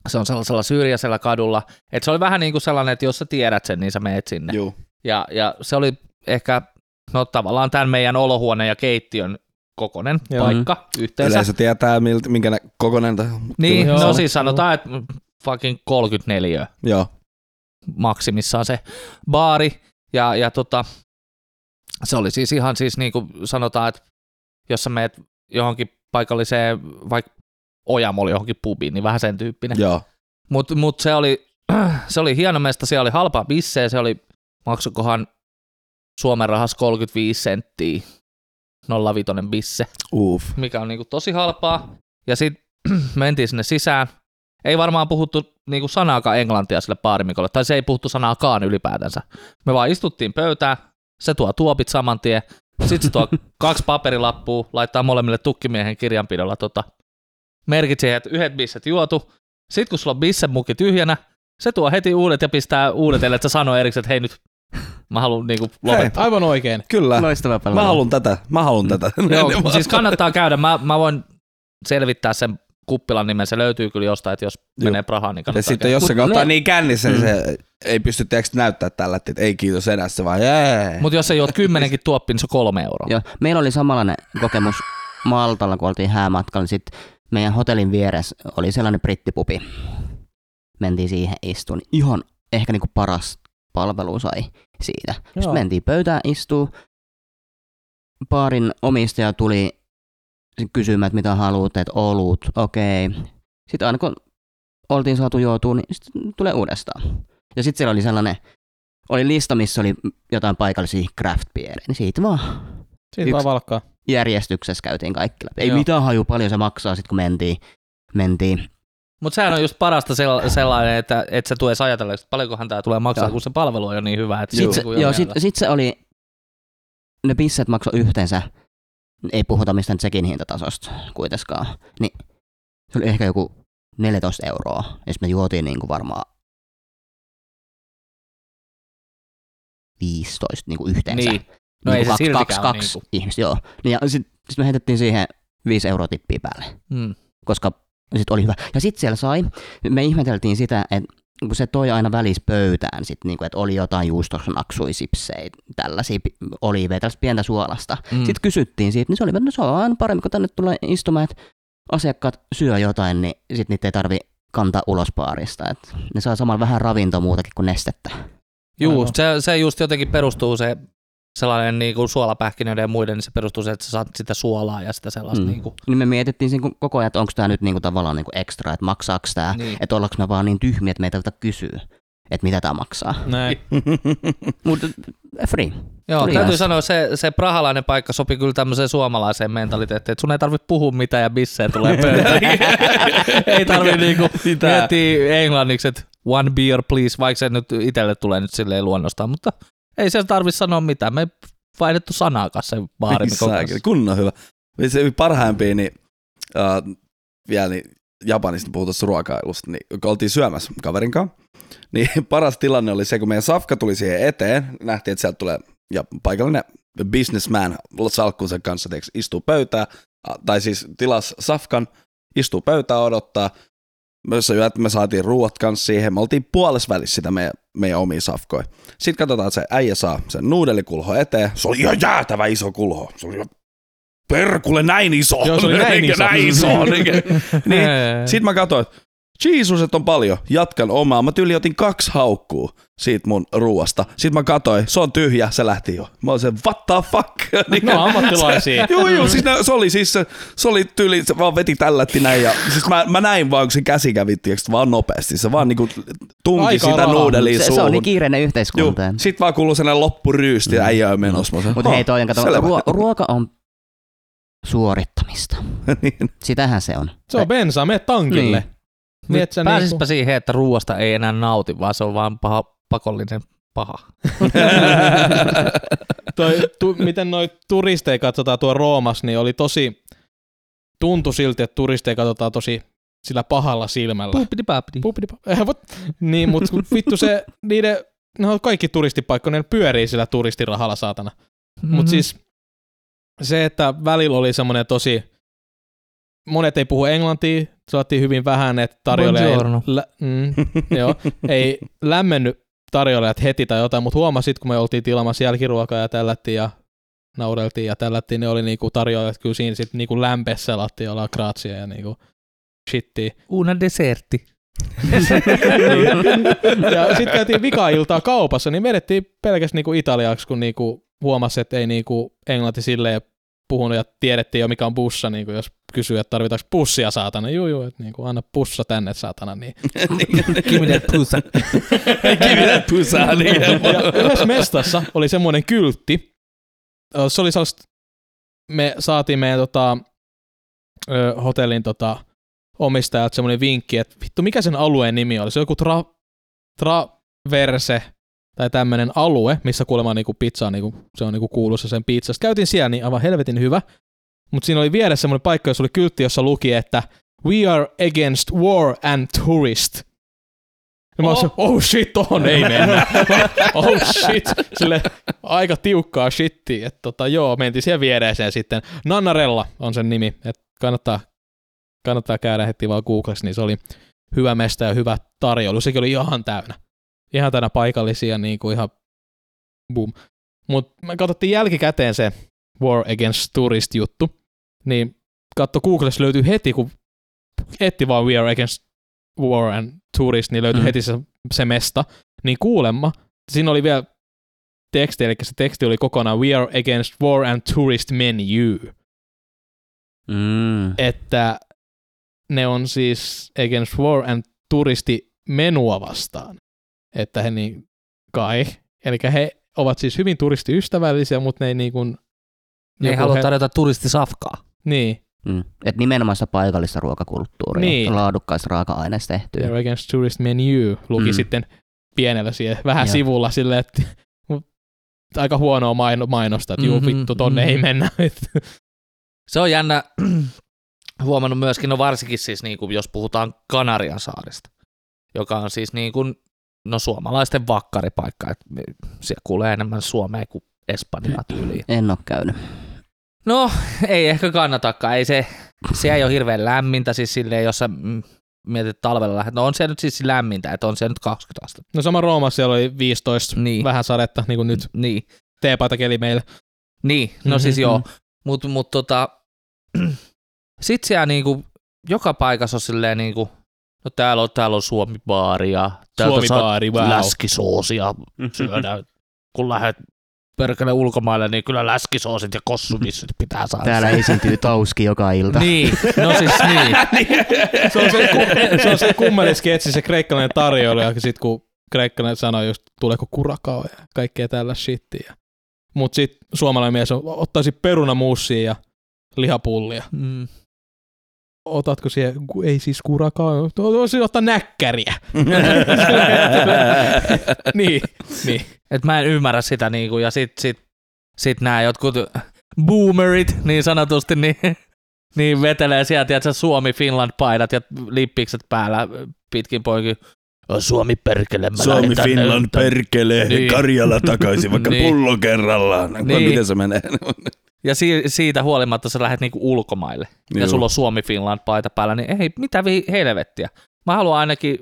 se on sellaisella syrjäisellä kadulla. Et se oli vähän niin kuin sellainen, että jos sä tiedät sen, niin sä meet sinne. Juu. Ja, ja se oli ehkä, no tavallaan tämän meidän olohuoneen ja keittiön kokonen Joo. paikka yhteensä. Yleisö tietää, miltä, minkä nä- kokoinen tämä Niin, Joo. no siis sanotaan, että fucking 34 Joo. maksimissaan se baari. Ja, ja tota, se oli siis ihan siis niin kuin sanotaan, että jos sä meet johonkin paikalliseen, vaikka Ojamoli johonkin pubiin, niin vähän sen tyyppinen. Joo. Mutta mut se, oli, se oli hieno mesta, siellä oli halpaa bisseä, se oli, maksukohan Suomen rahas 35 senttiä 05 bisse, Uff. mikä on niinku tosi halpaa. Ja sitten mentiin sinne sisään. Ei varmaan puhuttu niinku sanaakaan englantia sille baarimikolle, tai se ei puhuttu sanaakaan ylipäätänsä. Me vaan istuttiin pöytään, se tuo tuopit saman tien, sitten se tuo kaksi paperilappua, laittaa molemmille tukkimiehen kirjanpidolla tota, merkit siihen, että yhdet bisset juotu. Sitten kun sulla on bissemukki tyhjänä, se tuo heti uudet ja pistää uudet, ellei sä sano erikseen, että hei nyt, mä haluan niinku lopettaa. Aivan oikein. Kyllä. Loistava palvelu. Mä haluan tätä. Mä haluan tätä. Joo, siis kannattaa käydä. Mä, mä voin selvittää sen kuppilan nimen. Se löytyy kyllä jostain, että jos Joo. menee Prahaan, niin Ja kannattaa sitten käydä. jos se ne- niin kännissä, niin Mm. se ei pysty tiedätkö, näyttää tällä, että ei kiitos enää, se vaan jee. Mutta jos sä juot kymmenenkin tuoppi, niin se on kolme euroa. Joo, meillä oli samanlainen kokemus Maltalla, kun oltiin häämatkalla, niin sitten meidän hotellin vieressä oli sellainen brittipupi. Mentiin siihen istuun. Ihan ehkä niinku paras palvelu sai siitä. Sitten Joo. mentiin pöytään istuu. Baarin omistaja tuli kysymään, että mitä haluat, että olut, okei. Sitten aina kun oltiin saatu joutua, niin sitten tulee uudestaan. Ja sitten siellä oli sellainen, oli lista, missä oli jotain paikallisia craft beereja, niin siitä vaan Siitä Yksi- vaan valkkaa. Järjestyksessä käytiin kaikki läpi. Ei Joo. mitään haju paljon se maksaa sitten kun mentiin. mentiin. Mutta sehän on just parasta sella- sellainen, että, että sä tues ajatella, että paljonkohan tämä tulee maksaa, Joo. kun se palvelu on jo niin hyvä. Että Sitten on se, niinku jo joo, sit, sit se oli, ne pisset maksoi yhteensä, ei puhuta mistään sekin hintatasosta kuitenkaan, niin se oli ehkä joku 14 euroa, ja sitten me juotiin niin kuin varmaan 15 niin kuin yhteensä. Niin. No niin ei se kaksi, kaksi, kaksi niinku. ihmistä, joo. Niin ja sitten sit me heitettiin siihen 5 euroa tippiä päälle. Mm. koska sit oli hyvä. Ja sitten siellä sai, me ihmeteltiin sitä, että kun se toi aina välis pöytään, sit niinku, että oli jotain juustosnaksui, sipsejä, tällaisia oliiveja, tällaista pientä suolasta. Mm. Sitten kysyttiin siitä, niin se oli, että no se on aina paremmin, kun tänne tulee istumaan, että asiakkaat syö jotain, niin sitten niitä ei tarvi kantaa ulos baarista. Et ne saa samalla vähän ravintoa muutakin kuin nestettä. Juu, se, se just jotenkin perustuu se sellainen niin kuin suolapähkinöiden ja muiden, niin se perustuu se, että sä saat sitä suolaa ja sitä sellaista Mm. niin kuin, Niin me mietittiin siinä koko ajan, että onko tämä nyt niinku tavallaan niinku ekstra, että maksaako tämä, niin. että ollaanko me vaan niin tyhmiä, että meitä kysyä, että mitä tämä maksaa. Näin. Mutta free. Joo, Oli täytyy sanoa, se, se prahalainen paikka sopi kyllä tämmöiseen suomalaiseen mentaliteettiin, että sun ei tarvitse puhua mitään ja bissejä tulee pöytään. ei tarvitse niinku Sitä. miettiä englanniksi, että one beer please, vaikka se nyt itselle tulee nyt silleen luonnostaan, mutta ei se tarvitse sanoa mitään. Me ei vaihdettu sanaakaan sen Saakeli, kanssa. kunnon hyvä. Se parhaimpia, niin uh, vielä niin Japanista puhutaan ruokailusta, niin kun oltiin syömässä kaverin kanssa, niin paras tilanne oli se, kun meidän safka tuli siihen eteen, nähtiin, että sieltä tulee ja paikallinen businessman salkkunsa kanssa istuu pöytään, a, tai siis tilas safkan, istuu pöytään odottaa, myös että me saatiin ruuat kanssa siihen, me oltiin puolessa välissä sitä meidän, meidän omia safkoja. Sitten katsotaan, että se äijä saa sen nuudelikulho eteen, se oli ihan jäätävä iso kulho, se oli ihan perkulle näin iso. Joo, se oli näin iso. näin iso. Eikä- niin, sitten mä katsoin, että Jeesus, että on paljon. Jatkan omaa. Mä tyyli otin kaksi haukkuu siitä mun ruuasta. Sitten mä katsoin, se on tyhjä, se lähti jo. Mä olin se, what the fuck? Niin, No ammattilaisia. Joo, joo, siis ne, se oli siis se, se oli tyyli, se vaan veti tällätti näin ja siis mä, mä näin vaan, kun se käsi kävi, tiiäks, vaan nopeasti, se vaan niinku tunki Aika sitä nuudelia Se, se on suuhun. niin kiireinen Joo, yhteiskunta. sit vaan kuuluu sellainen loppuryysti ja äijä on menossa. Mutta hei, "Oh, toi on, kato, selvä." ruo- ruoka on suorittamista. Niin. Sitähän se on. Se on bensa, mene tankille. Niin. Niin, et sä Pääsispä niinku- siihen, että ruoasta ei enää nauti, vaan se on vaan paha, pakollinen paha. toi, tu, miten noi turisteja katsotaan tuo Roomas, niin oli tosi, tuntui silti, että turisteja katsotaan tosi sillä pahalla silmällä. Puupidi-paapidi. Pupidi- eh, niin, mutta vittu se, niiden, ne on kaikki turistipaikkoja, ne pyörii sillä turistirahalla saatana. Mm-hmm. Mutta siis se, että välillä oli semmoinen tosi, monet ei puhu englantia, saatiin hyvin vähän, että tarjoilija ei, lä, mm, joo, ei lämmennyt tarjoilijat heti tai jotain, mutta huomasit, kun me oltiin tilaamassa jälkiruokaa ja tällättiin ja naureltiin ja tällättiin, niin oli niinku tarjoilijat kyllä siinä sitten niinku lämpessä lattiolla graatsia ja niinku shittiä. Una deserti. ja sitten käytiin vika-iltaa kaupassa, niin vedettiin pelkästään niinku italiaksi, kun niinku huomasi, että ei niinku englanti silleen puhunut ja tiedettiin jo mikä on bussa, niinku jos kysyy, että tarvitaanko pussia saatana. Juu, juu, että niinku, anna pussa tänne saatana. Niin. Give me that pussy. Kiviä pysää, niin yhdessä mestassa oli semmoinen kyltti. Se oli sellaista, me saatiin meidän tota, hotellin tota, omistajat semmoinen vinkki, että vittu mikä sen alueen nimi oli. Se on joku tra, traverse tai tämmöinen alue, missä kuulemma niinku pizza on, niinku, se on niinku kuuluisa sen pizzasta. Käytiin siellä, niin aivan helvetin hyvä. Mutta siinä oli vieressä semmoinen paikka, jossa oli kyltti, jossa luki, että We are against war and tourist. Ja mä oh. oh shit, tohon ei mennä. oh shit, sille aika tiukkaa shittiä. Että tota, joo, mentiin siihen viereeseen sitten. Nannarella on sen nimi, että kannattaa, kannattaa käydä heti vaan Googlessa, niin se oli hyvä mesta ja hyvä tarjoilu. Sekin oli ihan täynnä. Ihan täynnä paikallisia, niin kuin ihan boom. Mutta me katsottiin jälkikäteen se War Against Tourist juttu, niin katso Googlessa löytyy heti, kun etti vaan We Are Against War and Tourist, niin löytyi Mm. mm. heti se, se mesta, niin kuulemma, siinä oli vielä teksti, eli se teksti oli kokonaan We Are Against War and Tourist Menu, Mm. että ne on siis Against War and Touristi menua vastaan, että he niin kai, eli he ovat siis hyvin turistiystävällisiä, mutta ne ei niin kuin, Ne ei halua he- tarjota turistisafkaa. niin, Mm. Et nimenomaan sitä paikallista ruokakulttuuria, Niin. laadukkaista raaka-aineista tehtyä. They're against tourist menu luki Mm. sitten pienellä siihen, vähän Joo. sivulla silleen, että mut aika huonoa maino- mainosta, että juu Mhm, vittu tonne mhm. ei mennä. Se on jännä, huomannut myöskin, no varsinkin siis niin kuin, jos puhutaan Kanarian saarista, joka on siis niin kuin, no suomalaisten vakkaripaikka, että siellä kuulee enemmän suomea kuin espanjaa tyyliin. En ole käynyt. No, ei ehkä kannatakaan, ei se, se ei ole hirveän lämmintä, siis silleen, jos sä mm, mietit talvella lähdet, no on se nyt siis lämmintä, että on se nyt 20 astetta. No sama Roomassa siellä oli 15, Niin. vähän sadetta, niin kuin nyt Niin, teepaitakeli meillä. niin, no Mhm, siis joo, mhm. mutta mut, tota, sit siellä niinku, joka paikassa on silleen niinku, no täällä on, täällä on Suomi-baari ja täältä saa Suomi-baari, wow. läskisoosia syödä, kun lähdet perkele ulkomaille, niin kyllä läskisoosit ja kossumissit pitää saada. Täällä esiintyy Tauski joka ilta. Niin, no siis niin. Se on se, ku- se, on se kummelisketsi, se kreikkalainen tarjoilu, ja sitten kun kreikkalainen sanoi just, tuleeko kurakao ja kaikkea tällä shittiä. Mutta sitten suomalainen mies on, ottaisi perunamuussia ja lihapullia. Mm. Otatko siihen, ei siis kurakaa, voisin ottaa näkkäriä. niin, niin. Et mä en ymmärrä sitä niinku, ja sit, sit, sit nämä jotkut boomerit niin sanotusti, niin, niin vetelee sieltä, tiedätkö, Suomi-Finland-paidat ja lippikset päällä pitkin poikin. Suomi perkele, mä Suomi, lähden tänne. Finland, perkele, Niin. Karjala takaisin, vaikka Niin. pullo kerrallaan. Niin. Miten se menee? Ja si- siitä huolimatta sä lähdet niinku ulkomaille. Ja Juu. sulla on Suomi-Finland-paita päällä, niin ei, mitä vi- helvettiä. Mä haluan ainakin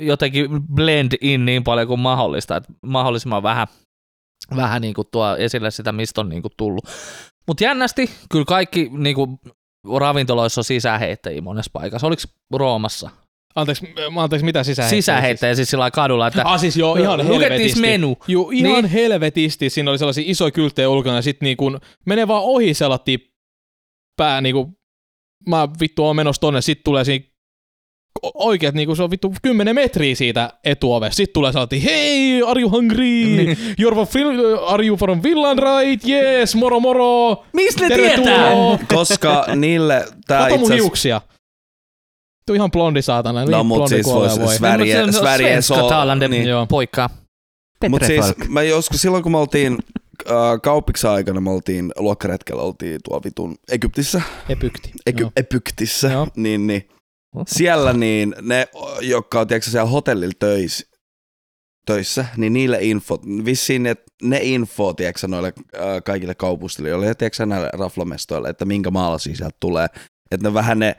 jotenkin blend in niin paljon kuin mahdollista, että mahdollisimman vähän, vähän niin kuin tuo esille sitä, mistä on niin kuin tullut. Mutta jännästi, kyllä kaikki niin kuin ravintoloissa on sisäheittäjiä monessa paikassa. Oliko Roomassa? Anteeksi, mä- anteeksi mitä sisäheittäjä? Sisäheittäjä siis sillä lailla kadulla, että Ah siis joo, ihan helvetisti. menu. Juu, ihan Niin. niin. helvetisti. Siinä oli sellaisia isoja kylttejä ulkona ja sit niin kun menee vaan ohi sellaisia pää niinku, mä vittu oon menossa tonne, sit tulee siinä oikeet niinku se on vittu 10 metriä siitä etuovesta. Sit tulee sellainen, hei, are you hungry? Niin. You're from, are you from Finland, right? Yes, moro moro. Mistä ne Tervetuloa. tietää? Koska niille tää Kato mun itse asiassa... hiuksia. Tuo ihan blondi saatana. No, niin mut blondi siis vois- voi. Sverige- No, mutta se on Sverige svenska så- talande niin. Joo. poika. Mutta siis Petrefolk. mä joskus silloin kun me oltiin äh, kaupiksen aikana, me oltiin luokkaretkellä, oltiin tuo vitun Egyptissä, Epykti. Ety- Joo. Egyptissä, Joo. niin, niin siellä niin ne, jotka on tiedätkö, siellä hotellilla töissä, töissä, niin niille info, vissiin ne, ne info, tiedätkö, noille äh, kaikille kaupustelijoille ja tiedätkö, näille raflamestoille, että minkä maalaisia sieltä tulee. Että ne vähän ne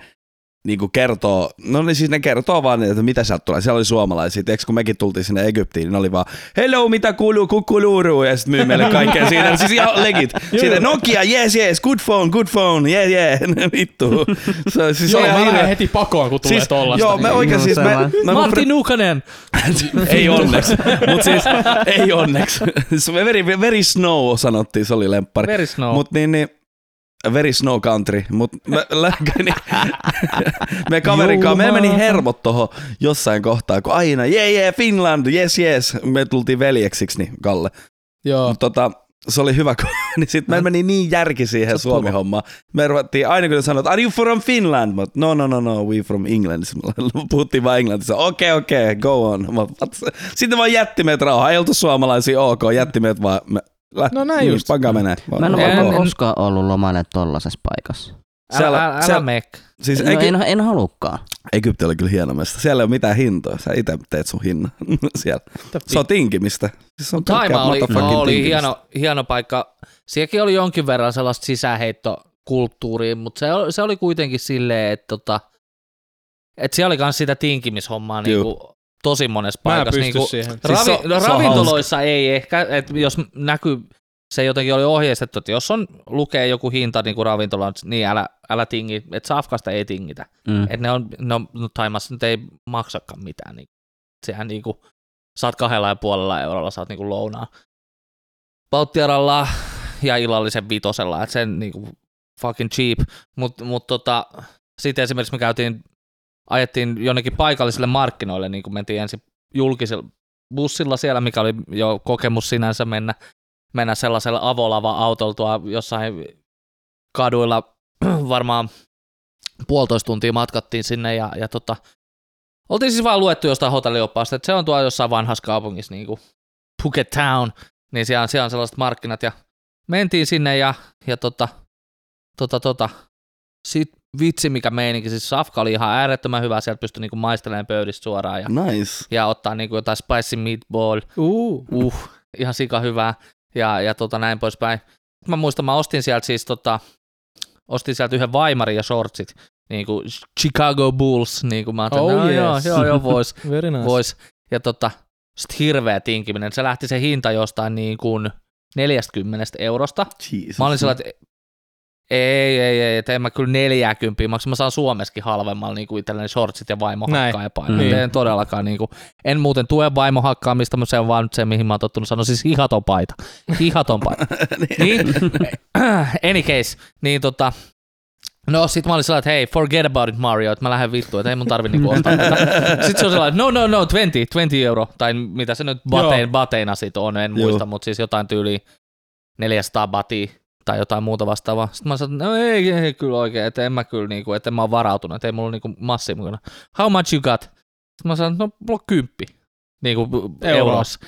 niinku kertoo, no niin siis ne kertoo vaan, että mitä sieltä tulee. Siellä oli suomalaisia, tiedätkö, kun mekin tultiin sinne Egyptiin, niin ne oli vaan, hello, mitä kuuluu, kukkuluuru, ja sitten myy meille kaikkea siinä. Siis ihan legit. Siinä Nokia, yes, yes, good phone, good phone, yeah, yeah, vittu. Se, on- siis Joo, mä ihan lähden heti pakoon, kun tulee Siis, tollasta. joo, me oikein siis, me, me, Martti me, Nuukanen. ei onneksi, mutta siis ei onneksi. Very, very snow sanottiin, se oli lemppari. Very snow. Mut niin, niin Very Snow Country, mutta me, niin, me kaverin kanssa, me meni hermot tohon jossain kohtaa, kun aina, jee yeah, yeah, Finland, yes yes, me tultiin veljeksiksi, niin Kalle. Joo. Mut tota, se oli hyvä, kun niin sit me meni niin järki siihen Suomi-hommaan. Me ruvettiin, aina kun ne sanoi, että are you from Finland? Mä, oot, no, no, no, no, we from England. Sitten Puhuttiin vaan englantissa, okei, okay, okei, okay, go on. Mä? Sitten vaan jätti meitä rauhaa, ei oltu suomalaisia, ok, jätti meitä vaan, me, läht, No näin just. Pankaa menee. Mä en En- ole koskaan ollut lomalle tollasessa paikassa. Siellä- älä, älä, älä siellä- meek. Siis No Egy- en, en halukkaan. Egypti oli kyllä hieno mesta. Siellä ei ole mitään hintoja. Sä itse teet sun hinnan siellä. Se on tinkimistä. Siis on Taima oli, motherfucking oli tinkimistä. hieno, hieno paikka. Sielläkin oli jonkin verran sellaista sisäheittokulttuuria, mutta se, oli- se oli kuitenkin silleen, että tota, että siellä oli myös sitä tinkimishommaa Juu. niinku, tosi monessa Mä en paikassa. pysty Niinku, siihen. Siis ravi, se no, se ravintoloissa ei ehkä, että jos näkyy, se jotenkin oli ohjeistettu, että jos on lukee joku hinta niin kuin ravintolaan, niin älä, älä tingi, että safkasta ei tingitä. Mm. Et ne on, no, no Taimassa nyt ei maksakaan mitään. Niin. Sehän niinku, saat kahdella ja puolella eurolla saat niinku lounaa Baltiaralla ja illallisen vitosella, että sen niinku fucking cheap. Mutta mut tota, sitten esimerkiksi me käytiin, ajettiin jonnekin paikallisille markkinoille, niin kuin mentiin ensin julkisella bussilla siellä, mikä oli jo kokemus sinänsä mennä, mennä sellaisella avolava-autolla jossain kaduilla. Varmaan puolitoista tuntia matkattiin sinne ja, ja tota, oltiin siis vaan luettu jostain hotellioppaasta, että se on tuolla jossain vanhassa kaupungissa niin kuin Phuket Town, niin siellä on, siellä on sellaiset markkinat. Ja mentiin sinne ja, ja tota, tota, tota, sit vitsi mikä meininki, siis safka oli ihan äärettömän hyvä, sieltä pystyi niinku maistelemaan pöydistä suoraan ja, Nice. ja ottaa niinku jotain spicy meatball, Uh. uh, ihan sika hyvää ja, ja tota näin poispäin. Mä muistan, mä ostin sieltä siis tota, ostin sieltä yhden vaimarin ja shortsit, niin kuin Chicago Bulls, niin kuin mä ajattelin, Oh no, joo, yes. joo, joo, vois, Very nice. vois. Ja tota, sit hirveä tinkiminen, se lähti se hinta jostain niin kuin 40 eurosta. Jesus. Mä olin sellainen, että ei, ei, ei, että en mä kyllä 40 maksa. Mä saan Suomessakin halvemmalla niin kuin itselleni shortsit ja vaimo Näin. hakkaa ja paino. Niin. En todellakaan, niin kuin, en muuten tue vaimo hakkaamista, mutta se on vaan nyt se, mihin mä oon tottunut sanoa, siis hihaton paita. Hihaton paita. niin, any case, niin tota, No sit mä olin sellainen, että hei, forget about it Mario, että mä lähden vittuun, että ei mun tarvi niinku ostaa tätä. Sitten se on sellainen, no no no, 20, 20 euro, tai mitä se nyt batein, bateina sit on, en Joo. muista, mutta siis jotain tyyli 400 batia tai jotain muuta vastaavaa. Sitten mä sanoin, no ei, ei kyllä oikein, että en mä kyllä niinku, että en mä oon varautunut, että ei mulla niinku massi mukana. How much you got? Sitten mä sanoin, no mulla on kymppi, niinku Euroa. eurossa.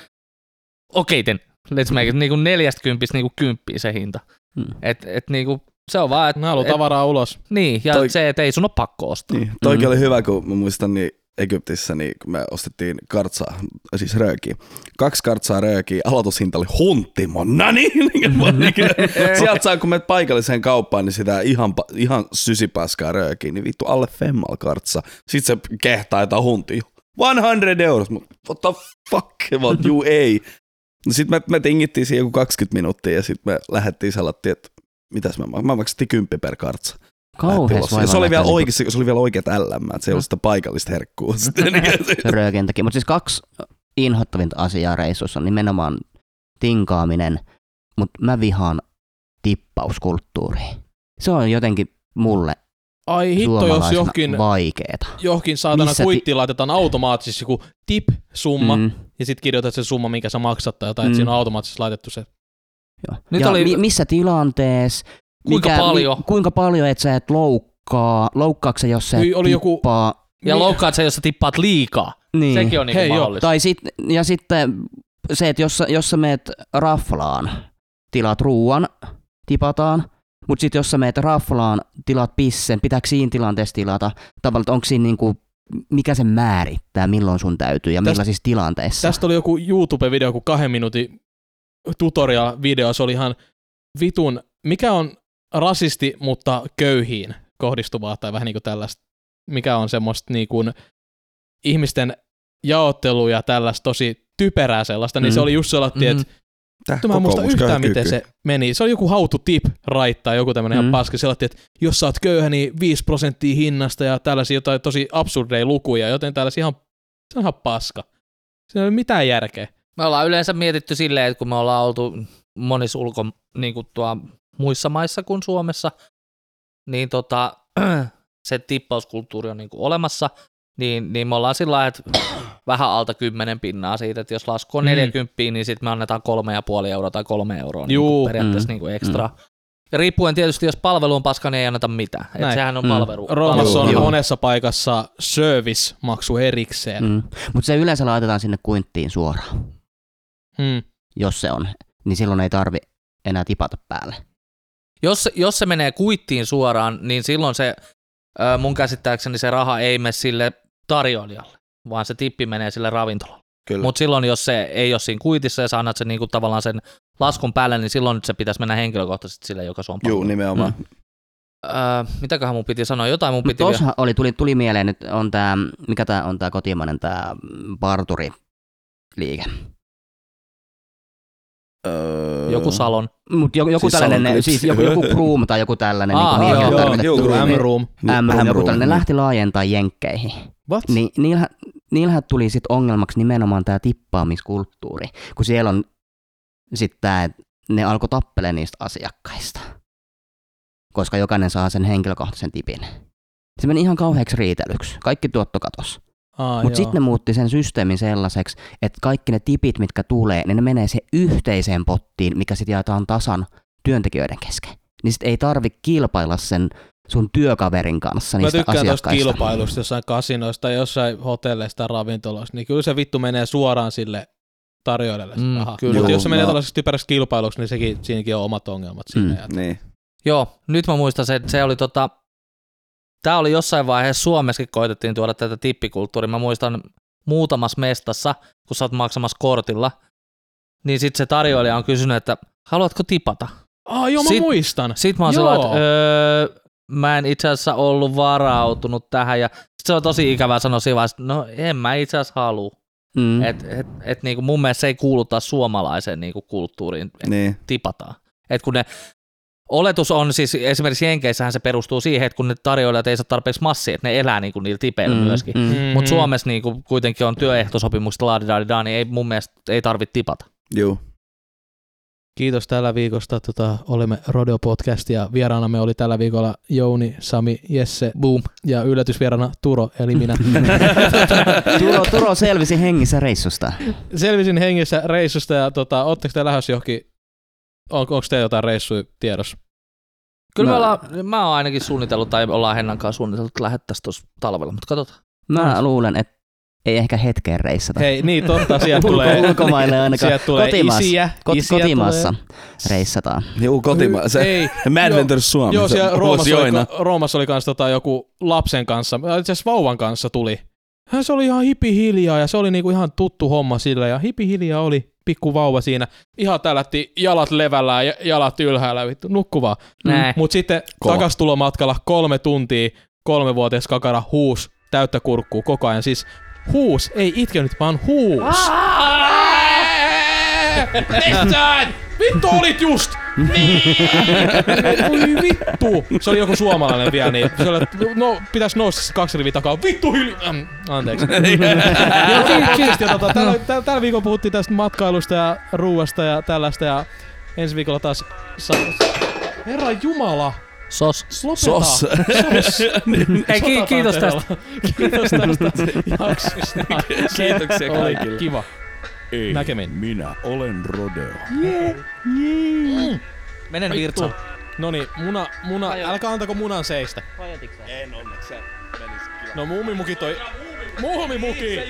Okei, okay, let's make it, niinku 40 niinku kymppiä se hinta. Mm. Et, et niinku, se on vaan, että Mä haluan tavaraa ulos. niin, ja Toi- Toi... se, että ei sun ole pakko ostaa. Niin, toikin Mm. oli hyvä, kun mä muistan, niin Egyptissä niin me ostettiin kartsaa, siis röökiä. Kaksi kartsaa röökiä, aloitushinta oli hunttimo. No niin! Sieltä saa, kun menet paikalliseen kauppaan, niin sitä ihan, ihan sysipaskaa röökiä, niin vittu alle femmal kartsa. Sitten se kehtaa jotain huntia. 100 euros. Mä, What the fuck? What you ei. No sit me, me tingittiin siihen joku 20 minuuttia ja sitten me lähdettiin salattiin, että mitäs mak- mä maksettiin 10 per kartsa. Kauhees Ja se oli vielä, niinku oikein, se oli vielä oikeat LM, että se ei ollut sitä paikallista herkkua. Sitten, röökin takia. Mutta siis kaksi inhottavinta asiaa reissussa on nimenomaan tinkaaminen, mutta mä vihaan tippauskulttuuria. Se on jotenkin mulle Ai hitto, jos johonkin, vaikeeta. johonkin saatana Missä ti- kuittiin laitetaan automaattisesti joku tip-summa, Mm, ja sitten kirjoitat sen summa, minkä sä maksat, tai jotain, Mm. että siinä on automaattisesti laitettu se. joo. Nyt ja oli- mi- missä tilanteessa, Kuinka paljon? Mi, kuinka paljon, että sä et loukkaa, loukkaako se, jos sä et Hyi, oli joku- tippaa. Ja Niin. loukkaat se, jos sä tippaat liikaa. Niin. Sekin on niinku Hei, mahdollista. Tai sit, ja sitten se, että jos, sä- jos sä meet raflaan, tilaat ruuan, tipataan, mutta sitten jos sä meet raflaan, tilaat pissen, pitääkö siinä tilanteessa tilata? Tavallaan, onko siinä niinku, mikä se määrittää, milloin sun täytyy ja Tästä- millaisissa tilanteissa? Tästä oli joku YouTube-video, joku kahden minuutin tutorial-video, se oli ihan vitun, mikä on rasisti, mutta köyhiin kohdistuvaa, tai vähän niin kuin tällaista, mikä on semmoista niin kuin ihmisten jaottelua ja tällaista tosi typerää sellaista, niin Mm. se oli just sellainen, Mhm. että Mutta mä en muista yhtään, miten se meni. Se oli joku to tip right tai joku tämmöinen Mm. ihan paski. Sellainen, että jos sä oot köyhä, niin 5 prosenttia hinnasta ja tällaisia jotain tosi absurdeja lukuja, joten tällaisia ihan, se on ihan paska. Se ei ole mitään järkeä. Me ollaan yleensä mietitty silleen, että kun me ollaan oltu monissa ulko, niin kuin tuo, muissa maissa kuin Suomessa, niin tota, se tippauskulttuuri on niin kuin olemassa, niin, niin me ollaan sillä lailla, että vähän alta 10 pinnaa siitä, että jos lasku on Mm. 40, niin sitten me annetaan kolme ja puoli euroa tai kolme euroa niin Juu. kuin periaatteessa Mm. niin kuin ekstra. Ja riippuen tietysti, jos palvelu on paska, niin ei anneta mitään. Et Näin. sehän on Mm. palvelu. Roomassa on. Joo. monessa paikassa service-maksu erikseen. Mm. Mutta se yleensä laitetaan sinne kuinttiin suoraan, Mm. jos se on. Niin silloin ei tarvi enää tipata päälle. Jos, jos se menee kuittiin suoraan, niin silloin se, mun käsittääkseni se raha ei mene sille tarjoilijalle, vaan se tippi menee sille ravintolalle. Mutta silloin, jos se ei ole siinä kuitissa ja sä annat sen niinku tavallaan sen laskun päälle, niin silloin nyt se pitäisi mennä henkilökohtaisesti sille, joka sua on Juu, palvellut. nimenomaan. Mm. Öö, mitäköhän mun piti sanoa? Jotain mun Mutta piti vielä. oli, tuli, tuli mieleen nyt, on tää, mikä tää on tää kotimainen tää parturi liike. Öö, Joku salon. Mut joku, joku Siis tällainen, Salon siis joku, joku Groom tai joku tällainen, Aa, niin joo, joo, joo, Joku. M-room. M, joku M-room, tällainen niin. lähti laajentaa jenkkeihin. What? Niin niillähän, niillähän tuli sit ongelmaksi nimenomaan tämä tippaamiskulttuuri, kun siellä on sitten tämä, että ne alkoi tappelemaan niistä asiakkaista, koska jokainen saa sen henkilökohtaisen tipin. Se meni ihan kauheaksi riitelyksi. Kaikki tuotto katos. Mutta sitten ne muutti sen systeemin sellaiseksi, että kaikki ne tipit, mitkä tulee, niin ne menee siihen yhteiseen pottiin, mikä sitten jaetaan tasan työntekijöiden kesken. Niin sitten ei tarvi kilpailla sen sun työkaverin kanssa Mä niistä tykkään tuosta kilpailusta jossain kasinoissa tai jossain hotelleissa tai ravintoloissa, niin kyllä se vittu menee suoraan sille tarjoilijalle se Mm, raha. kyllä. Mutta jos se menee no. tällaiseksi typeräksi kilpailuksi, niin sekin, siinäkin on omat ongelmat siinä. Mm. Ja Niin. Joo, nyt mä muistan se, että se oli tota, tää oli jossain vaiheessa Suomessakin koitettiin tuoda tätä tippikulttuuria. Mä muistan muutamassa mestassa, kun sä oot maksamassa kortilla, niin sitten se tarjoilija on kysynyt, että haluatko tipata? Ah, joo, mä Sit- muistan. Sitten mä oon Joo. sellainen, että öö, mä en itse asiassa ollut varautunut tähän ja sit se on tosi ikävää sanoa siinä vaiheessa, että no en mä itse asiassa halua. Mm. Et, et, et niinku mun mielestä se ei kuulu taas suomalaiseen niinku kulttuuriin, että Niin. tipataan. Et kun ne, oletus on siis esimerkiksi Jenkeissähän se perustuu siihen, että kun ne tarjoilijat ei saa tarpeeksi massia, että ne elää niinku niillä tipeillä Mm, myöskin. mm. Mm-hmm. Mutta Suomessa niinku kuitenkin on työehtosopimukset laadidaan, niin ei mun mielestä ei tarvitse tipata. Juu. Kiitos tällä viikosta. Tota, olemme Rodeo Podcast ja vieraanamme oli tällä viikolla Jouni, Sami, Jesse Boom. ja yllätysvieraana Turo, eli minä. Turo, Turo selvisi hengissä reissusta. Selvisin hengissä reissusta ja tota, ootteko te lähdössä johonkin, on, onko te jotain reissuja tiedossa? Kyllä Mä- me ollaan, mä oon ainakin suunnitellut, tai ollaan Hennan kanssa suunnitellut, että lähettäisiin tuossa talvella, mutta katsotaan. Mä luulen, että ei ehkä hetkeen reissata. Hei, niin totta, sieltä tulee, ulkomaille ainakaan. sieltä tulee Kotimaassa. isiä, Kot, isiä kotimaassa reissataan. Juu, kotima. Se, Ei, Mad joo. Ventures Suomi. Joo, siellä Roomassa oli, Roomassa oli kans tota joku lapsen kanssa, itse asiassa vauvan kanssa tuli. Hän se oli ihan hipi hiljaa ja se oli niinku ihan tuttu homma sillä ja hipi hiljaa oli pikku vauva siinä. Ihan tällätti jalat levällään ja jalat ylhäällä, vittu, nukkuvaa. Näin. Mut sitten Kova. takastulomatkalla kolme tuntia kolmevuotias kakara huus täyttä kurkkuu koko ajan. Siis huus, ei itkenyt, vaan huus. Metsään! Vittu olit just! Niin! Voi vittu! Se oli joku suomalainen vielä, niin se oli, että no, pitäis nousta se kaksi riviä takaa. Vittu hiljaa! Ähm, anteeksi. Joo, ki- kiitos. Ja tota, tällä, tällä, tällä, viikolla puhuttiin tästä matkailusta ja ruuasta ja tällaista ja ensi viikolla taas... Sa- Herra Jumala! Sos. Lopeta! Sos. Sos. Hei, ki- kiitos tästä. Kiitos tästä jaksosta. Kiitoksia Oli kaikille. kiva. Ei, Näkemiin. minä olen Rodeo. Menen virtsaan. No niin, muna, muna, älkää antako munan seistä. En onneksi se menisi No muumimuki toi... Muumimuki!